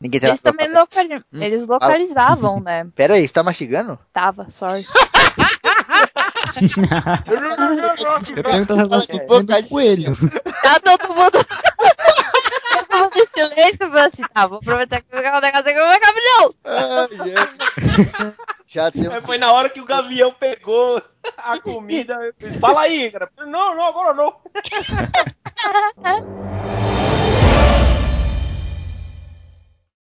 Ninguém Eles também locali... Hum, Eles localizavam, né? Pera aí, você tá mastigando? Tava, sorry. Eu boca é coelho. Tá todo mundo. tava no silêncio e falei assim: tá, vou aproveitar que tá eu um negócio aqui, meu Gabriel! Ah, yeah. Já temos... É, foi na hora que o Gavião pegou a comida. Fala aí, cara. Não, não, agora não.